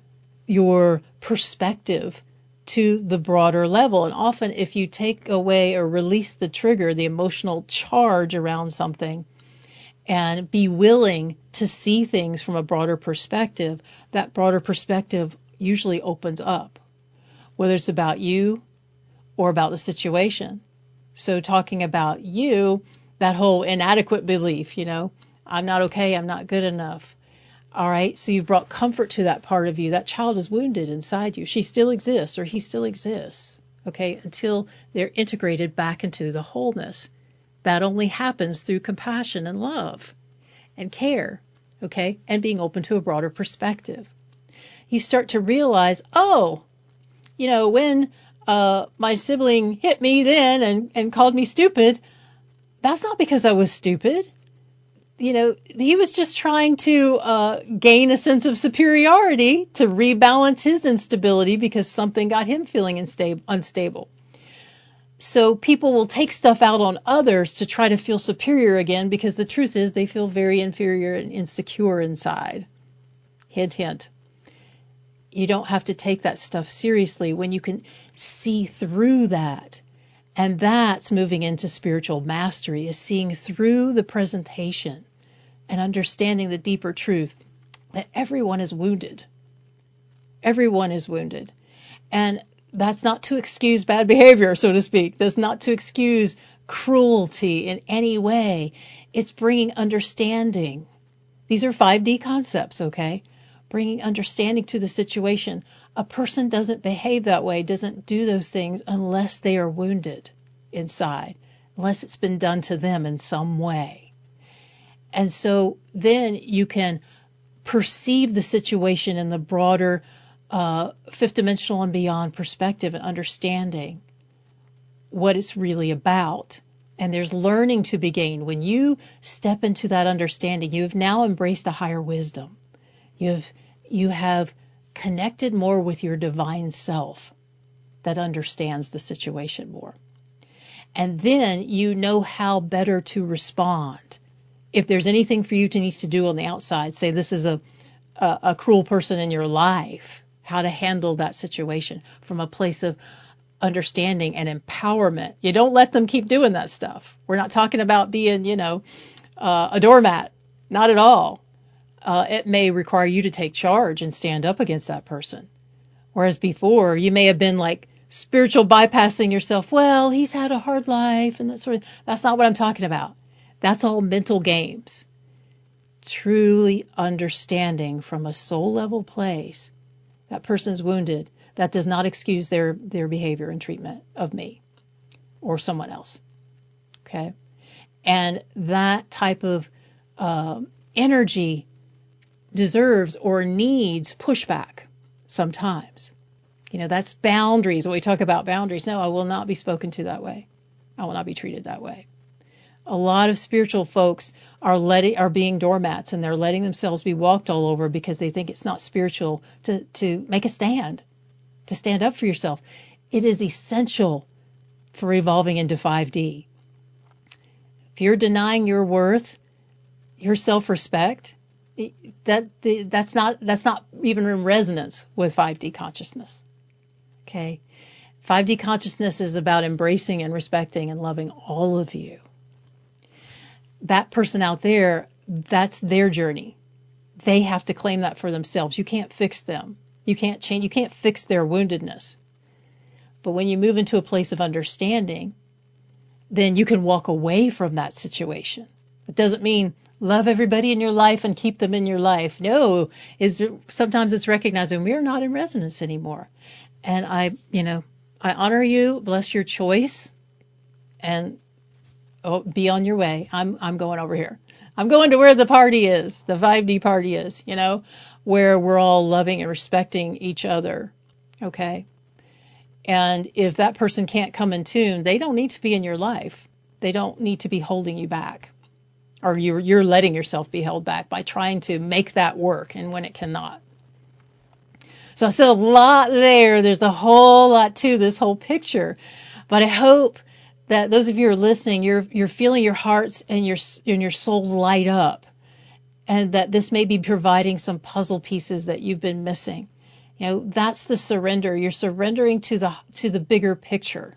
your perspective to the broader level. And often, if you take away or release the trigger, the emotional charge around something, and be willing to see things from a broader perspective, that broader perspective usually opens up, whether it's about you or about the situation. So talking about you, that whole inadequate belief, you know, I'm not okay, I'm not good enough. All right, so you've brought comfort to that part of you. That child is wounded inside you. She still exists or he still exists. Okay, until they're integrated back into the wholeness. That only happens through compassion and love and care, okay, and being open to a broader perspective. You start to realize, oh, you know, when uh, my sibling hit me then and, and called me stupid, that's not because I was stupid. You know, he was just trying to uh, gain a sense of superiority to rebalance his instability because something got him feeling insta- unstable. So people will take stuff out on others to try to feel superior again because the truth is they feel very inferior and insecure inside. Hint, hint. You don't have to take that stuff seriously when you can see through that. And that's moving into spiritual mastery, is seeing through the presentation and understanding the deeper truth that everyone is wounded. Everyone is wounded. And that's not to excuse bad behavior, so to speak. That's not to excuse cruelty in any way. It's bringing understanding. These are 5D concepts, okay? Bringing understanding to the situation. A person doesn't behave that way, doesn't do those things unless they are wounded inside, unless it's been done to them in some way. And so then you can perceive the situation in the broader uh, fifth dimensional and beyond perspective and understanding what it's really about. And there's learning to be gained. When you step into that understanding, you have now embraced a higher wisdom. You have, you have connected more with your divine self that understands the situation more. And then you know how better to respond. If there's anything for you to need to do on the outside, say this is a, a, a cruel person in your life, how to handle that situation from a place of understanding and empowerment. You don't let them keep doing that stuff. We're not talking about being, you know, uh, a doormat. Not at all. Uh, it may require you to take charge and stand up against that person. Whereas before, you may have been like spiritual bypassing yourself. Well, he's had a hard life and that sort of. That's not what I'm talking about. That's all mental games. Truly understanding from a soul level place that person's wounded, that does not excuse their, their behavior and treatment of me or someone else. Okay? And that type of uh, energy deserves or needs pushback sometimes. You know, that's boundaries. When we talk about boundaries, no, I will not be spoken to that way. I will not be treated that way a lot of spiritual folks are letting are being doormats and they're letting themselves be walked all over because they think it's not spiritual to to make a stand, to stand up for yourself. It is essential for evolving into 5D. If you're denying your worth, your self-respect, that that's not that's not even in resonance with 5D consciousness. Okay? 5D consciousness is about embracing and respecting and loving all of you that person out there, that's their journey. They have to claim that for themselves. You can't fix them. You can't change, you can't fix their woundedness. But when you move into a place of understanding, then you can walk away from that situation. It doesn't mean love everybody in your life and keep them in your life. No, is sometimes it's recognizing we're not in resonance anymore. And I, you know, I honor you, bless your choice, and oh, be on your way. I'm I'm going over here. I'm going to where the party is, the 5D party is, you know, where we're all loving and respecting each other. Okay. And if that person can't come in tune, they don't need to be in your life. They don't need to be holding you back. Or you're, you're letting yourself be held back by trying to make that work and when it cannot. So I said a lot there. There's a whole lot to this whole picture. But I hope that those of you who are listening, you're you're feeling your hearts and your and your souls light up, and that this may be providing some puzzle pieces that you've been missing. You know, that's the surrender. You're surrendering to the to the bigger picture.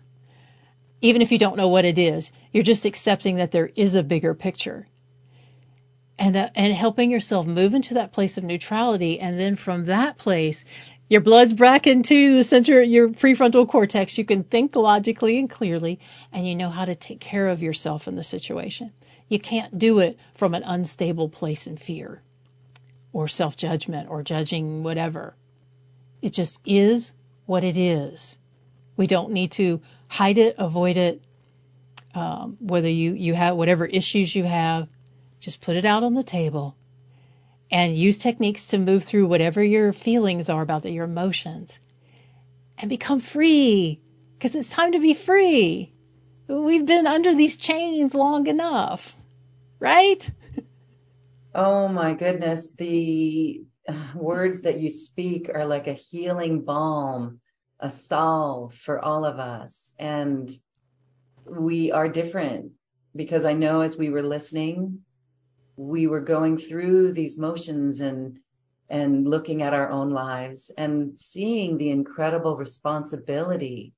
Even if you don't know what it is, you're just accepting that there is a bigger picture. And that, and helping yourself move into that place of neutrality. And then from that place your blood's back into the center your prefrontal cortex. You can think logically and clearly and you know how to take care of yourself in the situation. You can't do it from an unstable place in fear or self-judgment or judging whatever. It just is what it is. We don't need to hide it avoid it um, whether you you have whatever issues you have just put it out on the table and use techniques to move through whatever your feelings are about your emotions and become free because it's time to be free. We've been under these chains long enough, right? Oh my goodness. The uh, words that you speak are like a healing balm, a salve for all of us. And we are different because I know as we were listening, we were going through these motions and and looking at our own lives and seeing the incredible responsibility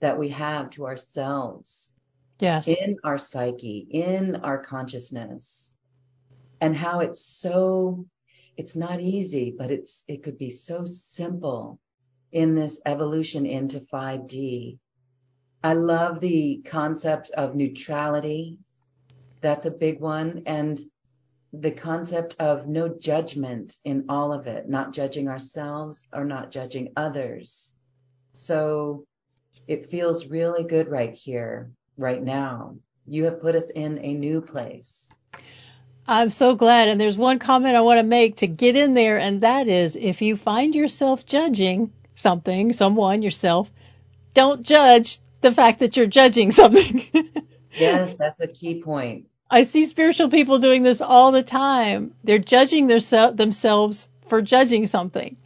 that we have to ourselves. Yes. In our psyche in our consciousness and how it's so it's not easy but it's it could be so simple in this evolution into 5D I love the concept of neutrality. That's a big one and the concept of no judgment in all of it, not judging ourselves or not judging others. So it feels really good right here, right now. You have put us in a new place. I'm so glad. And there's one comment I want to make to get in there, and that is if you find yourself judging something, someone, yourself, don't judge the fact that you're judging something. yes, that's a key point. I see spiritual people doing this all the time. They're judging their themselves for judging something.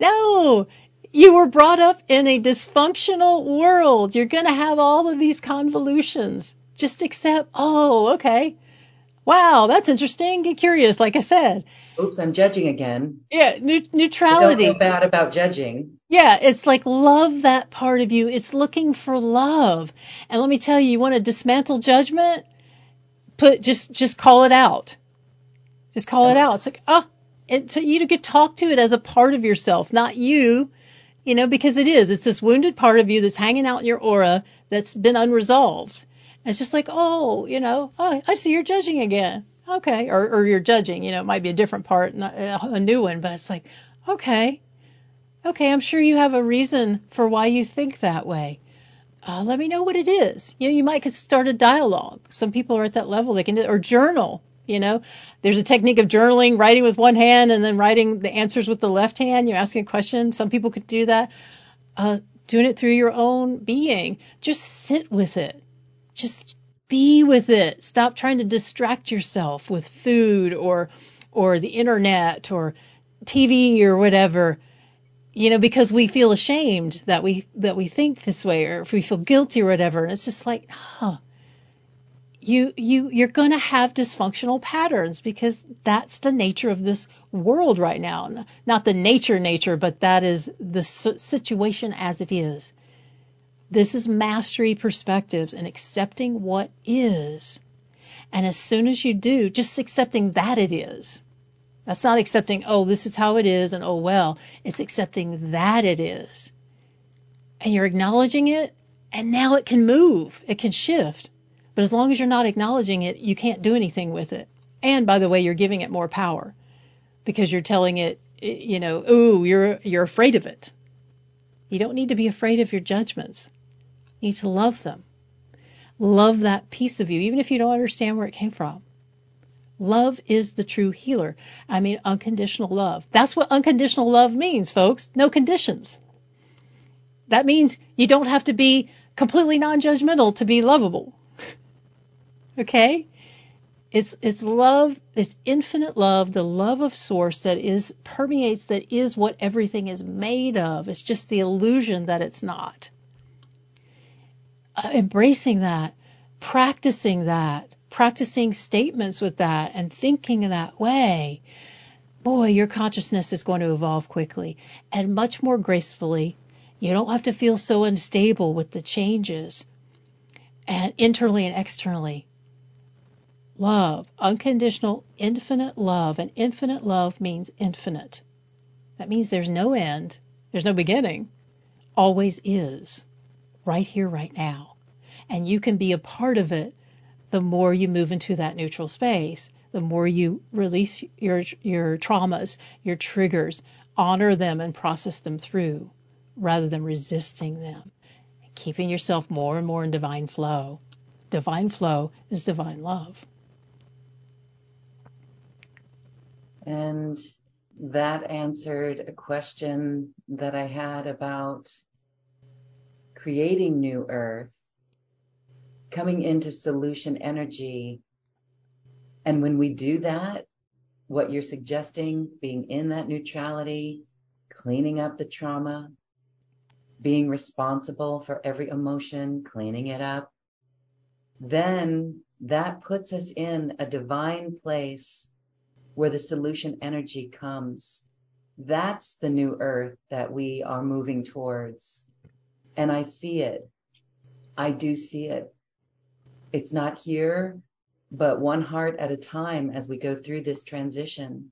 No, you were brought up in a dysfunctional world. You're going to have all of these convolutions. Just accept, oh, okay. Wow, that's interesting. Get curious, like I said. Oops, I'm judging again. Yeah, ne- neutrality. don't feel bad about judging. Yeah, it's like love that part of you. It's looking for love. And let me tell you, you want to dismantle judgment? Put just just call it out. Just call it out. It's like, oh, and so you get talk to it as a part of yourself, not you, you know, because it is. It's this wounded part of you that's hanging out in your aura that's been unresolved. And it's just like, oh, you know, oh, I see you're judging again. Okay, or or you're judging. You know, it might be a different part, not a new one, but it's like, okay, okay, I'm sure you have a reason for why you think that way uh, let me know what it is. You know, you might start a dialogue. Some people are at that level. They can do, or journal. You know, there's a technique of journaling, writing with one hand and then writing the answers with the left hand. You're asking a question. Some people could do that. Uh, doing it through your own being. Just sit with it. Just be with it. Stop trying to distract yourself with food or or the internet or TV or whatever you know, because we feel ashamed that we that we think this way, or if we feel guilty or whatever, and it's just like, huh, you you you're going to have dysfunctional patterns because that's the nature of this world right now. Not the nature nature, but that is the situation as it is. This is mastery perspectives and accepting what is. And as soon as you do, just accepting that it is, that's not accepting, oh, this is how it is and oh well. It's accepting that it is. And you're acknowledging it and now it can move. It can shift. But as long as you're not acknowledging it, you can't do anything with it. And by the way, you're giving it more power because you're telling it, you know, ooh, you're you're afraid of it. You don't need to be afraid of your judgments. You need to love them. Love that piece of you, even if you don't understand where it came from. Love is the true healer. I mean, unconditional love. That's what unconditional love means, folks. No conditions. That means you don't have to be completely non-judgmental to be lovable. okay? It's, it's love, it's infinite love, the love of source that is, permeates, that is what everything is made of. It's just the illusion that it's not. Uh, embracing that, practicing that, practicing statements with that and thinking that way, boy, your consciousness is going to evolve quickly and much more gracefully. You don't have to feel so unstable with the changes and internally and externally. love, unconditional, infinite love. And infinite love means infinite. That means there's no end, there's no beginning, always is, right here, right now. And you can be a part of it the more you move into that neutral space, the more you release your your traumas, your triggers, honor them and process them through rather than resisting them. Keeping yourself more and more in divine flow. Divine flow is divine love. And that answered a question that I had about creating new earth, coming into solution energy. And when we do that, what you're suggesting, being in that neutrality, cleaning up the trauma, being responsible for every emotion, cleaning it up, then that puts us in a divine place where the solution energy comes. That's the new earth that we are moving towards. And I see it. I do see it. It's not here, but one heart at a time as we go through this transition.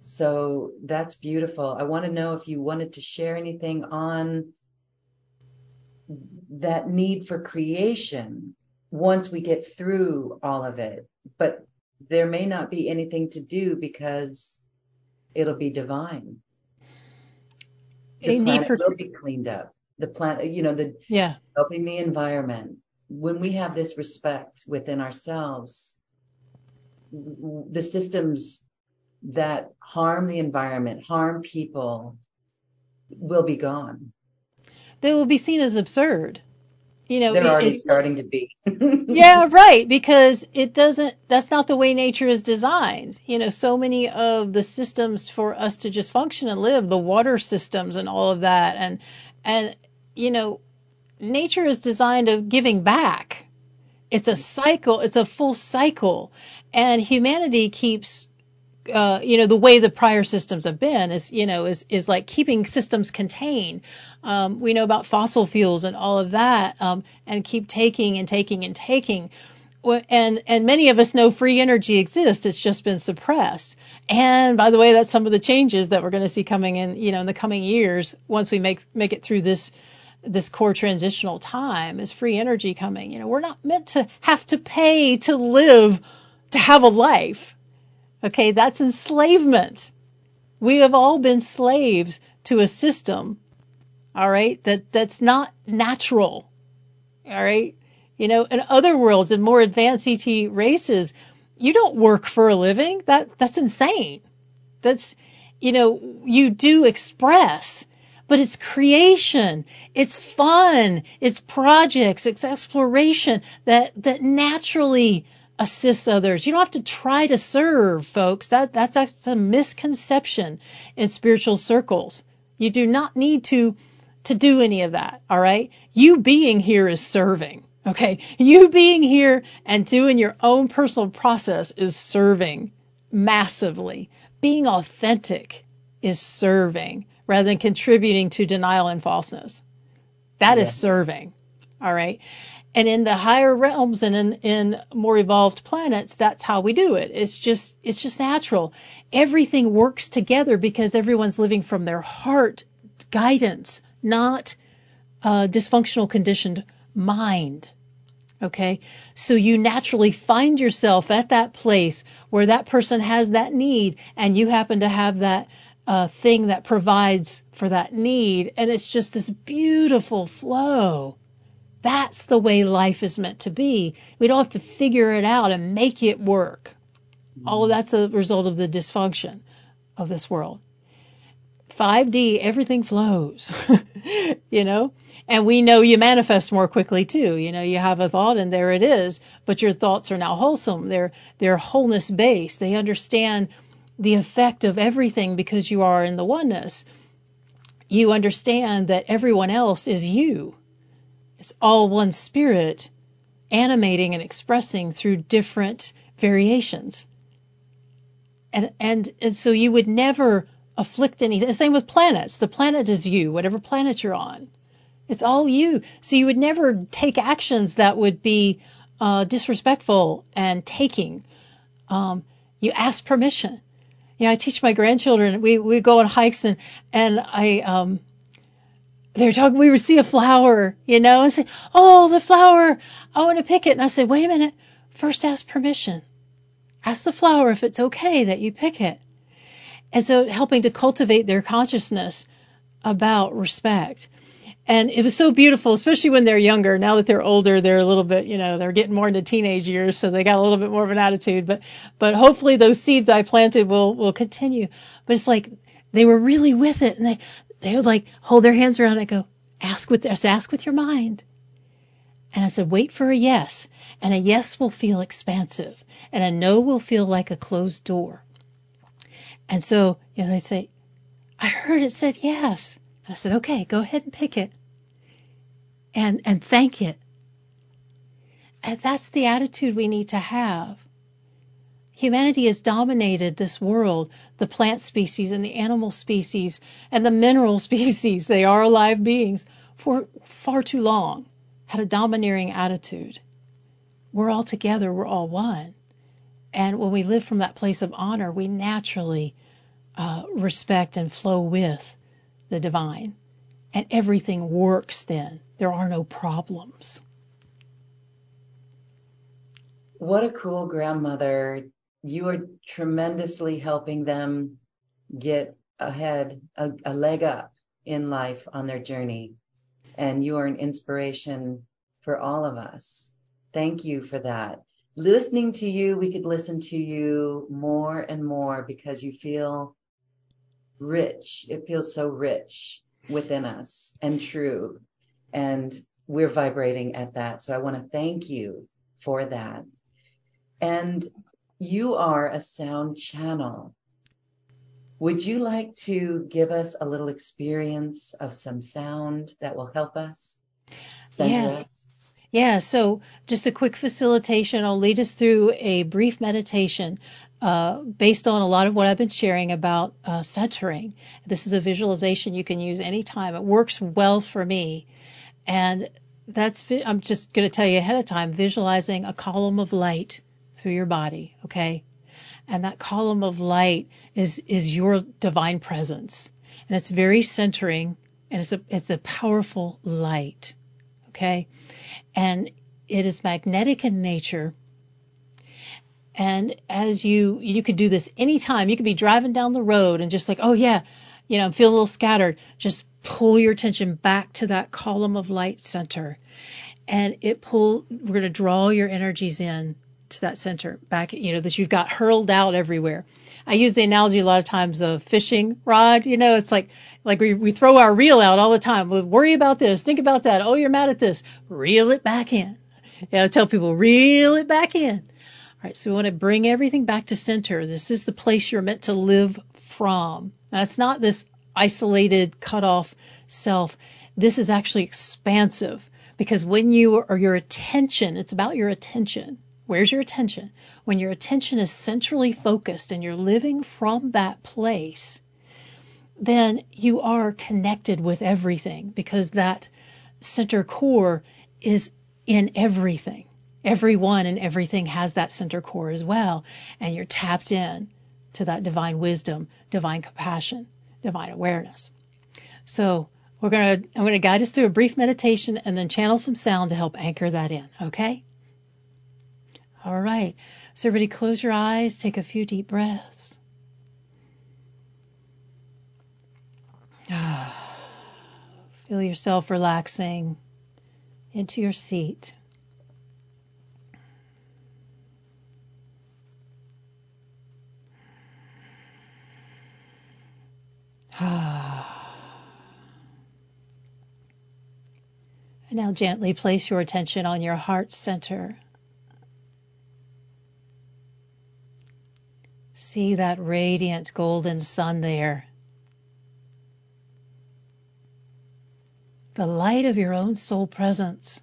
So that's beautiful. I want to know if you wanted to share anything on that need for creation once we get through all of it. But there may not be anything to do because it'll be divine. The A need planet for will be cleaned up. The planet, you know, the yeah. helping the environment. When we have this respect within ourselves, the systems that harm the environment, harm people, will be gone. They will be seen as absurd. You know, They're already starting to be. yeah, right. Because it doesn't, that's not the way nature is designed. You know, so many of the systems for us to just function and live, the water systems and all of that. And, and, you know, nature is designed of giving back. It's a cycle. It's a full cycle. And humanity keeps uh, you know, the way the prior systems have been is, you know, is, is like keeping systems contained. Um, we know about fossil fuels and all of that, um, and keep taking and taking and taking. And, and many of us know free energy exists. It's just been suppressed. And by the way, that's some of the changes that we're going to see coming in, you know, in the coming years once we make, make it through this, this core transitional time is free energy coming. You know, we're not meant to have to pay to live, to have a life. Okay, that's enslavement. We have all been slaves to a system, all right, that, that's not natural. All right. You know, in other worlds, in more advanced ET races, you don't work for a living. That that's insane. That's you know, you do express, but it's creation, it's fun, it's projects, it's exploration that that naturally assists others. You don't have to try to serve, folks. That that's, that's a misconception in spiritual circles. You do not need to to do any of that. All right. You being here is serving. Okay. You being here and doing your own personal process is serving massively. Being authentic is serving rather than contributing to denial and falseness. That is Yeah. serving. All right. And in the higher realms and in, in more evolved planets, that's how we do it. It's just, it's just natural. Everything works together because everyone's living from their heart guidance, not uh, dysfunctional conditioned mind. Okay. So you naturally find yourself at that place where that person has that need and you happen to have that uh, thing that provides for that need. And it's just this beautiful flow. That's the way life is meant to be. We don't have to figure it out and make it work. All of that's a result of the dysfunction of this world. 5D, everything flows, you know, and we know you manifest more quickly too. You know, you have a thought and there it is, but your thoughts are now wholesome. They're, they're wholeness based. They understand the effect of everything because you are in the oneness. You understand that everyone else is you. It's all one spirit animating and expressing through different variations. And, and, and so you would never afflict anything. The same with planets. The planet is you, whatever planet you're on. It's all you. So you would never take actions that would be uh, disrespectful and taking. Um, you ask permission. You know, I teach my grandchildren. We we go on hikes and and I um they're talking. We would see a flower, you know, and say, "Oh, the flower! I want to pick it." And I say, "Wait a minute. First, ask permission. Ask the flower if it's okay that you pick it." And so, helping to cultivate their consciousness about respect. And it was so beautiful, especially when they're younger. Now that they're older, they're a little bit, you know, they're getting more into teenage years, so they got a little bit more of an attitude. But, but hopefully those seeds I planted will, will continue. But it's like they were really with it, and they, they would like hold their hands around. And go, ask with, ask with your mind. And I said, wait for a yes. And a yes will feel expansive, and a no will feel like a closed door. And so, you know, they say, I heard it said yes. And I said, okay, go ahead and pick it and, and thank it. And that's the attitude we need to have. Humanity has dominated this world, the plant species and the animal species and the mineral species, they are alive beings, for far too long, had a domineering attitude. We're all together, we're all one. And when we live from that place of honor, we naturally uh, respect and flow with the divine. And everything works then. There are no problems. What a cool grandmother. You are tremendously helping them get ahead, a, a leg up in life on their journey. And you are an inspiration for all of us. Thank you for that. Listening to you, we could listen to you more and more because you feel rich. It feels so rich within us and true. And we're vibrating at that. So I want to thank you for that. And you are a sound channel. Would you like to give us a little experience of some sound that will help us yeah. us? Yeah, so just a quick facilitation. I'll lead us through a brief meditation uh, based on a lot of what I've been sharing about uh, centering. This is a visualization you can use anytime. It works well for me. And that's, I'm just going to tell you ahead of time, visualizing a column of light through your body, okay? And that column of light is, is your divine presence. And it's very centering and it's a, it's a powerful light, okay? and it is magnetic in nature. And as you, you could do this anytime. You could be driving down the road and just like, oh yeah, you know, feel a little scattered. Just pull your attention back to that column of light center. And it pull, we're going to draw your energies in to that center back, you know, that you've got hurled out everywhere. I use the analogy a lot of times of fishing rod. You know, it's like like we, we throw our reel out all the time. We worry about this, think about that. Oh, you're mad at this. Reel it back in. Yeah, I tell people reel it back in. So we want to bring everything back to center. This is the place you're meant to live from. That's not this isolated, cut off self. This is actually expansive because when you are your attention, it's about your attention. Where's your attention? When your attention is centrally focused and you're living from that place, then you are connected with everything because that center core is in everything. Everyone and everything has that center core as well. And you're tapped in to that divine wisdom, divine compassion, divine awareness. So we're going to, I'm going to guide us through a brief meditation and then channel some sound to help anchor that in. Okay? All right. So everybody close your eyes, take a few deep breaths. Feel yourself relaxing into your seat. and now gently place your attention on your heart center. See that radiant golden sun there. The light of your own soul presence.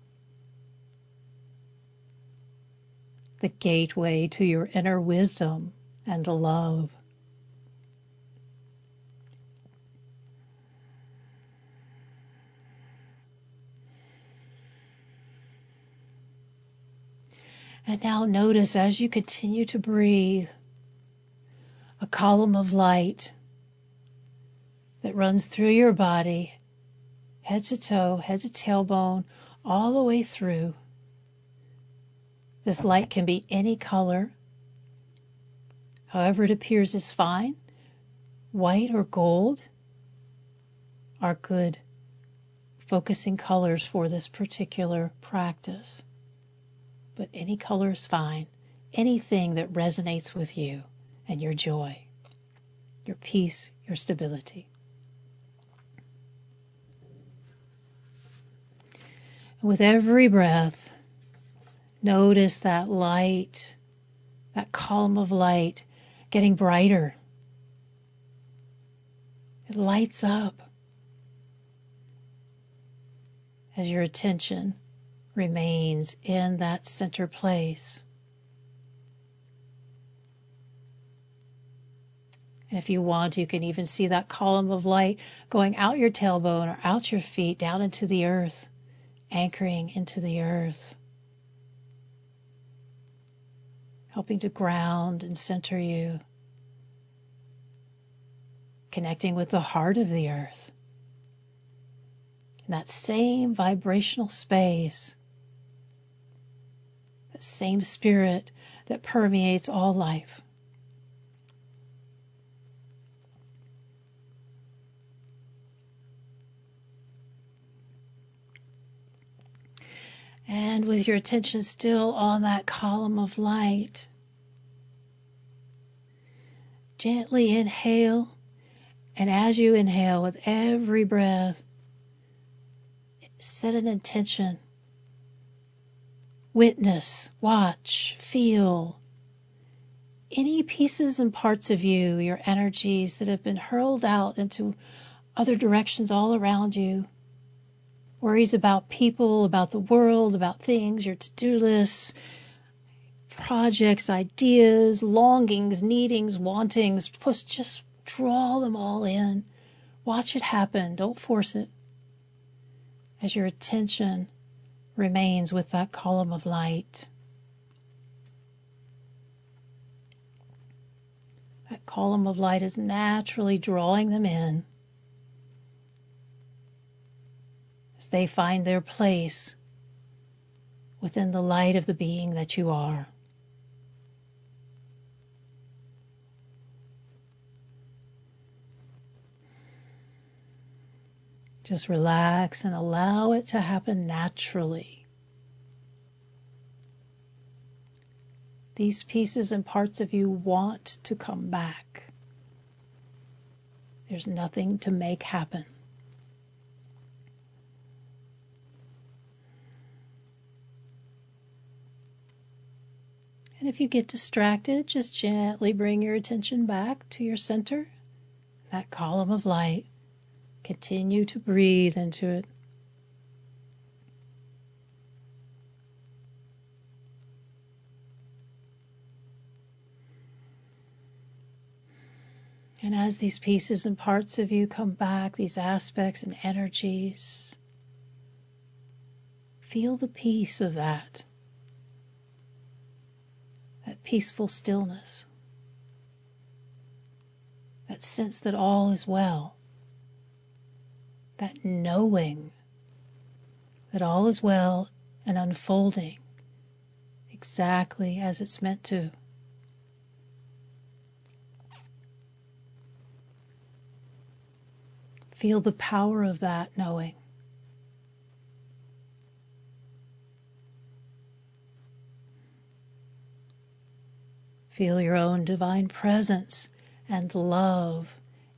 The gateway to your inner wisdom and love. And now notice as you continue to breathe, a column of light that runs through your body, head to toe, head to tailbone, all the way through. This light can be any color. However it appears is fine. White or gold are good focusing colors for this particular practice. But any color is fine. Anything that resonates with you and your joy, your peace, your stability. With every breath, notice that light, that column of light getting brighter. It lights up as your attention remains in that center place. And if you want, you can even see that column of light going out your tailbone or out your feet down into the earth, anchoring into the earth, helping to ground and center you, connecting with the heart of the earth. In that same vibrational space, same spirit that permeates all life. And with your attention still on that column of light, gently inhale. And as you inhale with every breath, set an intention. Witness, watch, feel any pieces and parts of you, your energies that have been hurled out into other directions all around you worries about people, about the world, about things, your to do lists, projects, ideas, longings, needings, wantings. Just draw them all in. Watch it happen. Don't force it. As your attention remains with that column of light. That column of light is naturally drawing them in. As they find their place within the light of the being that you are. Just relax and allow it to happen naturally. These pieces and parts of you want to come back. There's nothing to make happen. And if you get distracted, just gently bring your attention back to your center, that column of light. Continue to breathe into it. And as these pieces and parts of you come back, these aspects and energies, feel the peace of that. That peaceful stillness, that sense that all is well, that knowing that all is well and unfolding exactly as it's meant to. Feel the power of that knowing. Feel your own divine presence and love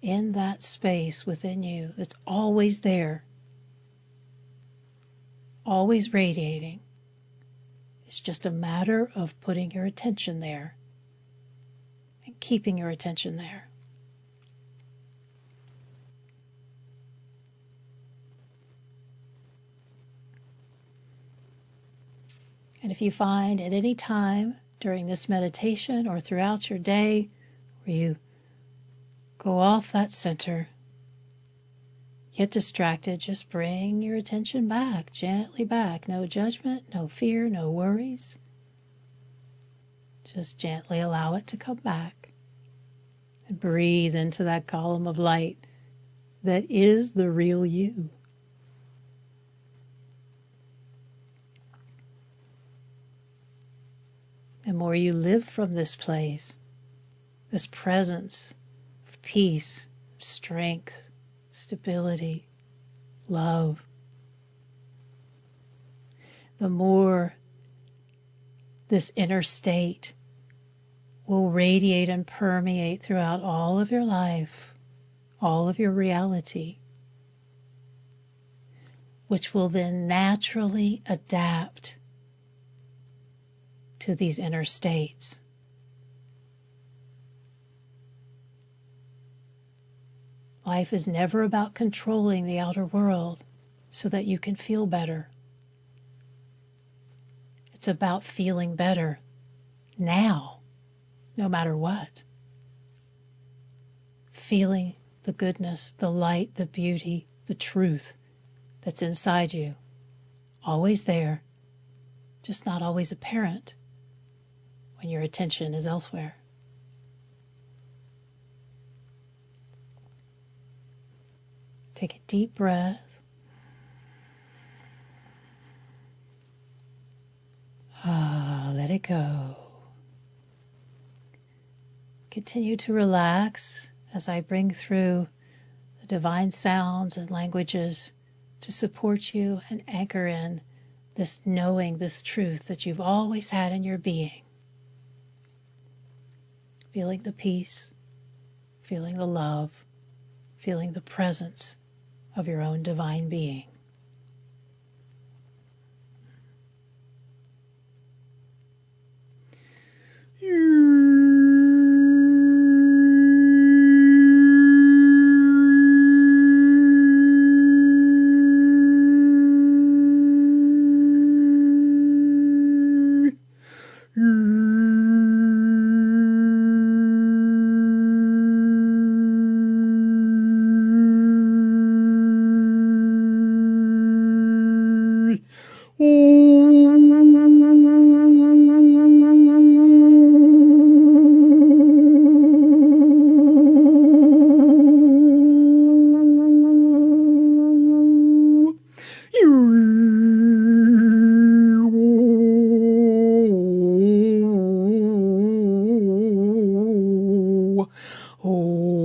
in that space within you that's always there, always radiating. It's just a matter of putting your attention there and keeping your attention there. And if you find at any time during this meditation or throughout your day where you go off that center, get distracted, just bring your attention back, gently back. No judgment, no fear, no worries. Just gently allow it to come back and breathe into that column of light that is the real you. The more you live from this place, this presence of peace, strength, stability, love, the more this inner state will radiate and permeate throughout all of your life, all of your reality, which will then naturally adapt to these inner states. Life is never about controlling the outer world so that you can feel better. It's about feeling better now, no matter what. Feeling the goodness, the light, the beauty, the truth that's inside you. Always there, just not always apparent when your attention is elsewhere. Take a deep breath. Ah, let it go. Continue to relax as I bring through the divine sounds and languages to support you and anchor in this knowing, this truth that you've always had in your being. Feeling the peace, feeling the love, feeling the presence of your own divine being. oh,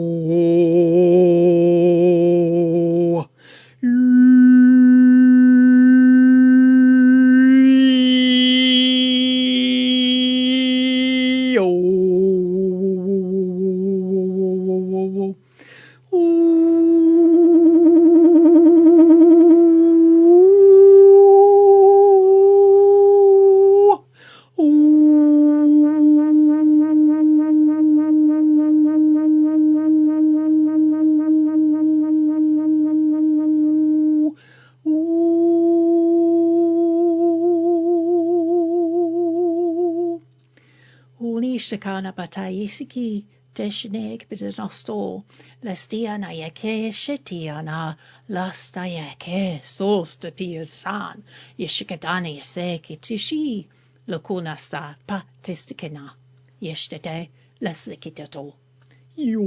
shikana bataisiki deshinek bidenosto lestia na yake shetiana lasta yake sosta piasan yeshikadani yaseki tishi lakuna sa patistikina yeshtete lesikitato yo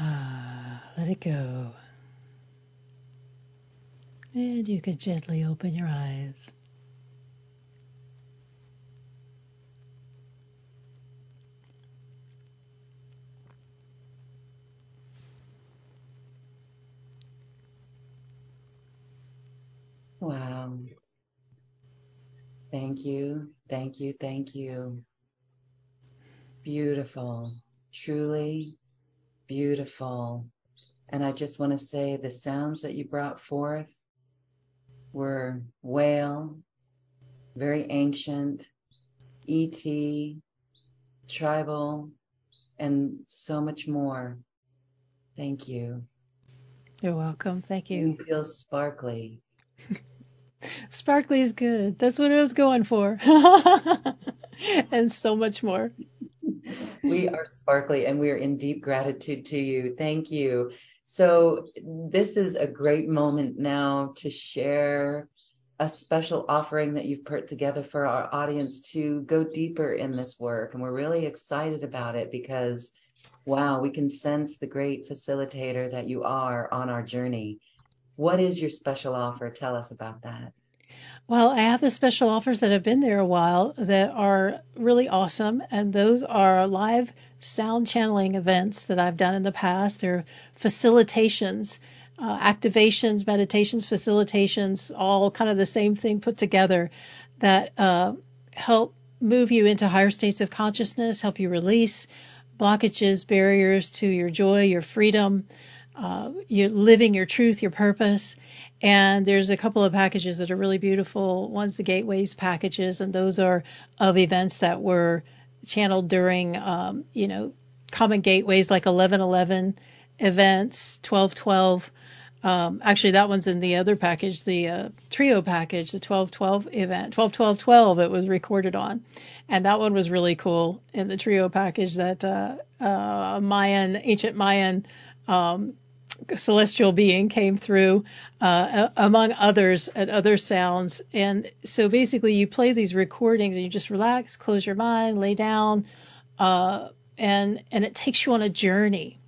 Ah, let it go. And you can gently open your eyes. Wow. Thank you. Thank you. Thank you. Beautiful. Truly beautiful. And I just want to say the sounds that you brought forth were whale, very ancient, ET, tribal, and so much more. Thank you. You're welcome. Thank you. You feel sparkly. Sparkly is good. That's what I was going for. and so much more. We are sparkly and we are in deep gratitude to you. Thank you. So, this is a great moment now to share a special offering that you've put together for our audience to go deeper in this work. And we're really excited about it because, wow, we can sense the great facilitator that you are on our journey. What is your special offer? Tell us about that. Well, I have the special offers that have been there a while that are really awesome, and those are live sound channeling events that I've done in the past. They're facilitations, uh, activations, meditations, facilitations, all kind of the same thing put together that uh, help move you into higher states of consciousness, help you release blockages, barriers to your joy, your freedom, uh, you're living your truth, your purpose. And there's a couple of packages that are really beautiful. One's the Gateways packages, and those are of events that were channeled during, um, you know, common gateways like 1111 events, 1212. Um, actually, that one's in the other package, the uh, trio package, the 1212 event, 121212. It was recorded on, and that one was really cool in the trio package. That uh, uh, Mayan, ancient Mayan um, celestial being came through, uh, among others, at other sounds. And so basically, you play these recordings and you just relax, close your mind, lay down, uh, and and it takes you on a journey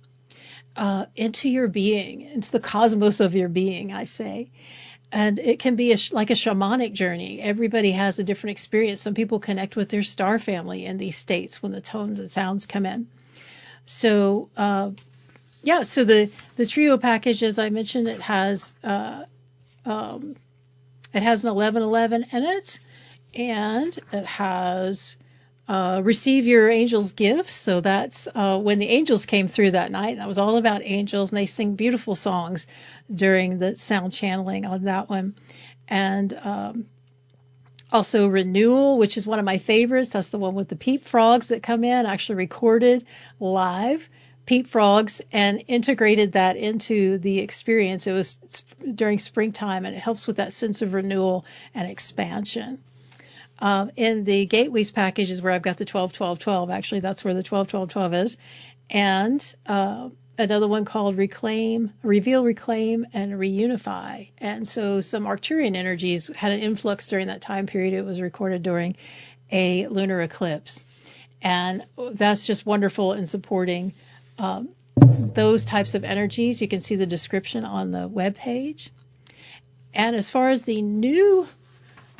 uh, into your being, into the cosmos of your being. I say. And it can be a, like a shamanic journey. Everybody has a different experience. Some people connect with their star family in these states when the tones and sounds come in. So uh, yeah, so the the trio package, as I mentioned, it has uh, um, it has an 1111 in it, and it has uh, receive your angels' gifts. So that's uh, when the angels came through that night. That was all about angels, and they sing beautiful songs during the sound channeling on that one, and um, also renewal, which is one of my favorites. That's the one with the peep frogs that come in, actually recorded live peep frogs and integrated that into the experience. It was during springtime and it helps with that sense of renewal and expansion. Um, in the gateways package is where I've got the 12, 12, 12. Actually, that's where the 12, 12, 12 is. And uh, another one called Reclaim, Reveal, Reclaim, and Reunify. And so some Arcturian energies had an influx during that time period. It was recorded during a lunar eclipse. And that's just wonderful in supporting um, those types of energies. You can see the description on the web page. And as far as the new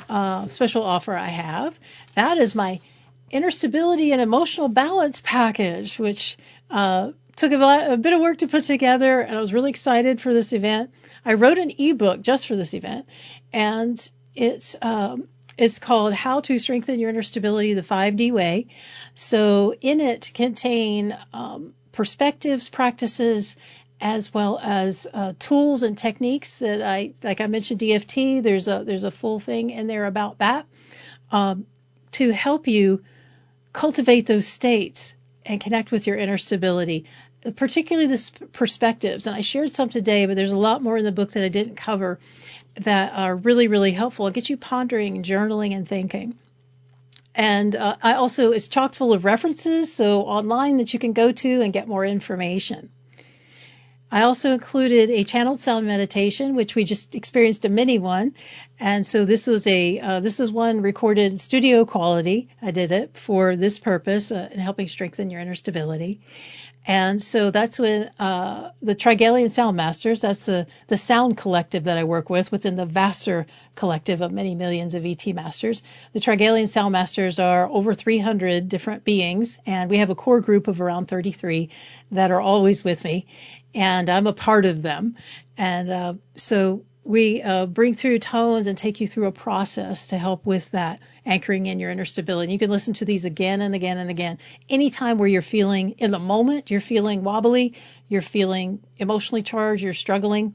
uh, special offer I have, that is my inner stability and emotional balance package, which uh, took a, lot, a, bit of work to put together, and I was really excited for this event. I wrote an ebook just for this event, and it's um, it's called How to Strengthen Your Inner Stability the 5D Way. So in it contain um, perspectives, practices, as well as uh, tools and techniques that I, like I mentioned, DFT. There's a there's a full thing in there about that um, to help you cultivate those states and connect with your inner stability, particularly the perspectives. And I shared some today, but there's a lot more in the book that I didn't cover that are really really helpful and get you pondering, journaling, and thinking. And uh, I also it's chock full of references, so online that you can go to and get more information. I also included a channeled sound meditation, which we just experienced a mini one, And so this was a uh, this is one recorded studio quality. I did it for this purpose uh, in helping strengthen your inner stability. And so that's when uh, the Trigalian Sound Masters, that's the, the sound collective that I work with within the vaster collective of many millions of ET masters. The Trigalian Sound Masters are over 300 different beings, and we have a core group of around 33 that are always with me, and I'm a part of them. And uh, so we uh, bring through tones and take you through a process to help with that anchoring in your inner stability. You can listen to these again and again and again. Anytime where you're feeling in the moment, you're feeling wobbly, you're feeling emotionally charged, you're struggling,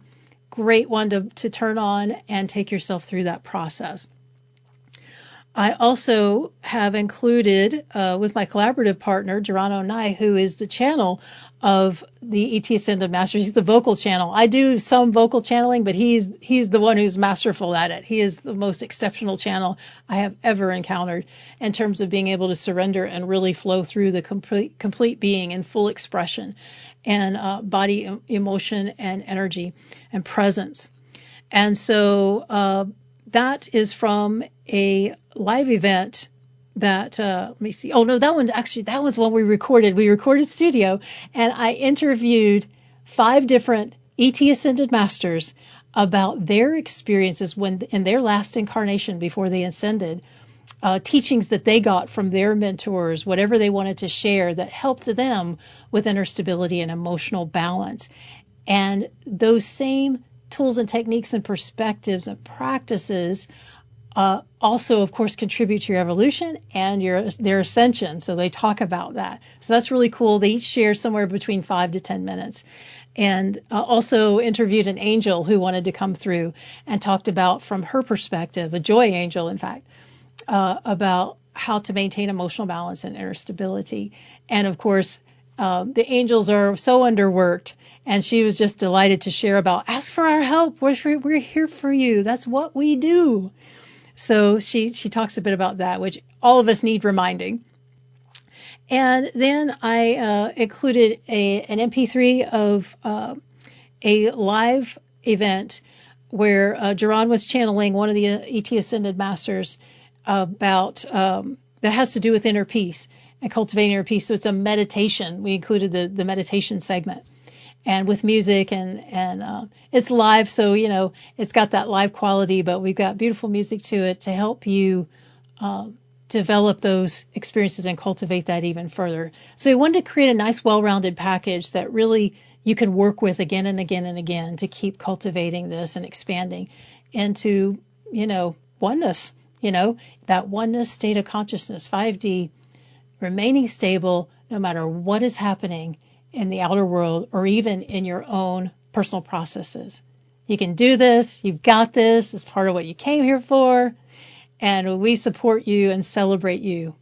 great one to, to turn on and take yourself through that process. I also have included uh, with my collaborative partner, Geronimo Nye, who is the channel of the ET Ascended Masters. He's the vocal channel. I do some vocal channeling, but he's he's the one who's masterful at it. He is the most exceptional channel I have ever encountered in terms of being able to surrender and really flow through the complete complete being in full expression and uh, body emotion and energy and presence. And so uh, that is from a live event that uh, let me see. Oh no, that one actually that was one we recorded. We recorded studio, and I interviewed five different ET ascended masters about their experiences when in their last incarnation before they ascended, uh, teachings that they got from their mentors, whatever they wanted to share that helped them with inner stability and emotional balance. And those same tools and techniques and perspectives and practices uh, also, of course, contribute to your evolution and your their ascension. So they talk about that. So that's really cool. They each share somewhere between five to ten minutes. And uh, also interviewed an angel who wanted to come through and talked about from her perspective, a joy angel, in fact, uh, about how to maintain emotional balance and inner stability. And of course, uh, the angels are so underworked, and she was just delighted to share about ask for our help. We're, we're here for you. That's what we do. So she she talks a bit about that, which all of us need reminding. And then I uh, included a an MP3 of uh, a live event where uh, Geron was channeling one of the uh, ET Ascended Masters about um, that has to do with inner peace and cultivating inner peace. So it's a meditation. We included the the meditation segment and with music and and uh, it's live, so you know it's got that live quality, but we've got beautiful music to it to help you uh, develop those experiences and cultivate that even further. So we wanted to create a nice, well-rounded package that really you can work with again and again and again to keep cultivating this and expanding into you know oneness. You know that oneness state of consciousness, 5D, remaining stable no matter what is happening in the outer world or even in your own personal processes. You can do this. You've got this. It's part of what you came here for. And we support you and celebrate you.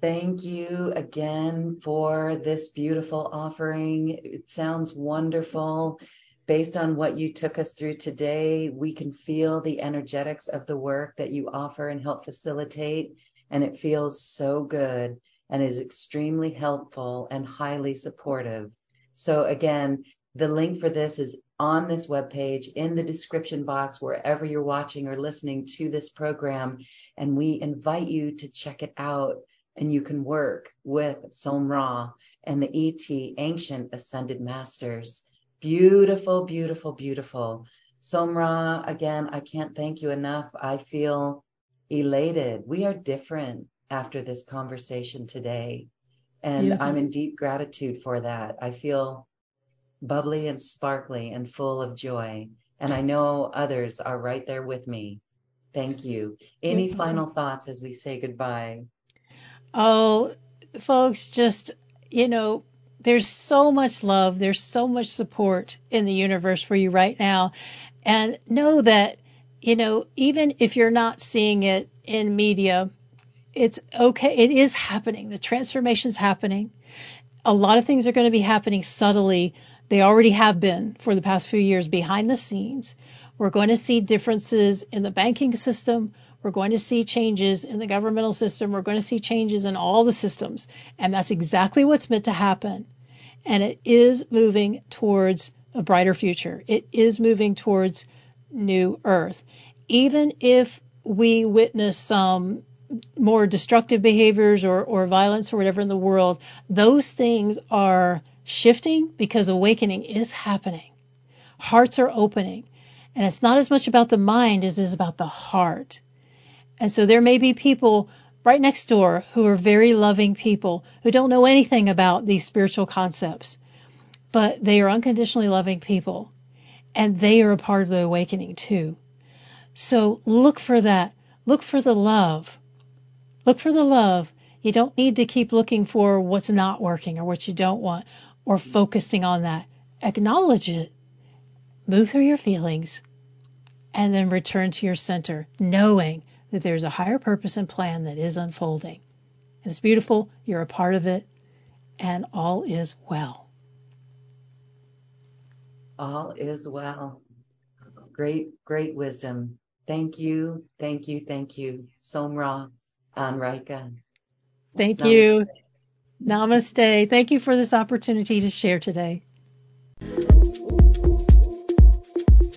Thank you again for this beautiful offering. It sounds wonderful. Based on what you took us through today, we can feel the energetics of the work that you offer and help facilitate. And it feels so good and is extremely helpful and highly supportive. So again, the link for this is on this webpage in the description box wherever you're watching or listening to this program. And we invite you to check it out and you can work with SomRa and the ET Ancient Ascended Masters. Beautiful, beautiful, beautiful. SomRa, again, I can't thank you enough. I feel elated. We are different after this conversation today. And Beautiful. I'm in deep gratitude for that. I feel bubbly and sparkly and full of joy. And I know others are right there with me. Thank you. Any final thoughts as we say goodbye? Oh, folks, just, you know, there's so much love, there's so much support in the universe for you right now. And know that, you know, even if you're not seeing it in media, it's okay. It is happening. The transformation is happening. A lot of things are going to be happening subtly. They already have been for the past few years behind the scenes. We're going to see differences in the banking system. We're going to see changes in the governmental system. We're going to see changes in all the systems. And that's exactly what's meant to happen. And it is moving towards a brighter future. It is moving towards new earth. Even if we witness some more destructive behaviors or, or violence or whatever in the world, those things are shifting because awakening is happening. Hearts are opening. And it's not as much about the mind as it is about the heart. And so there may be people right next door who are very loving people who don't know anything about these spiritual concepts, but they are unconditionally loving people and they are a part of the awakening too. So look for that. Look for the love. Look for the love. You don't need to keep looking for what's not working or what you don't want or focusing on that. Acknowledge it. Move through your feelings and then return to your center, knowing that there's a higher purpose and plan that is unfolding. And it's beautiful. You're a part of it and all is well. All is well. Great, great wisdom. Thank you, thank you, thank you. SomRa An'Ryka. Thank Namaste. you. Namaste. Thank you for this opportunity to share today.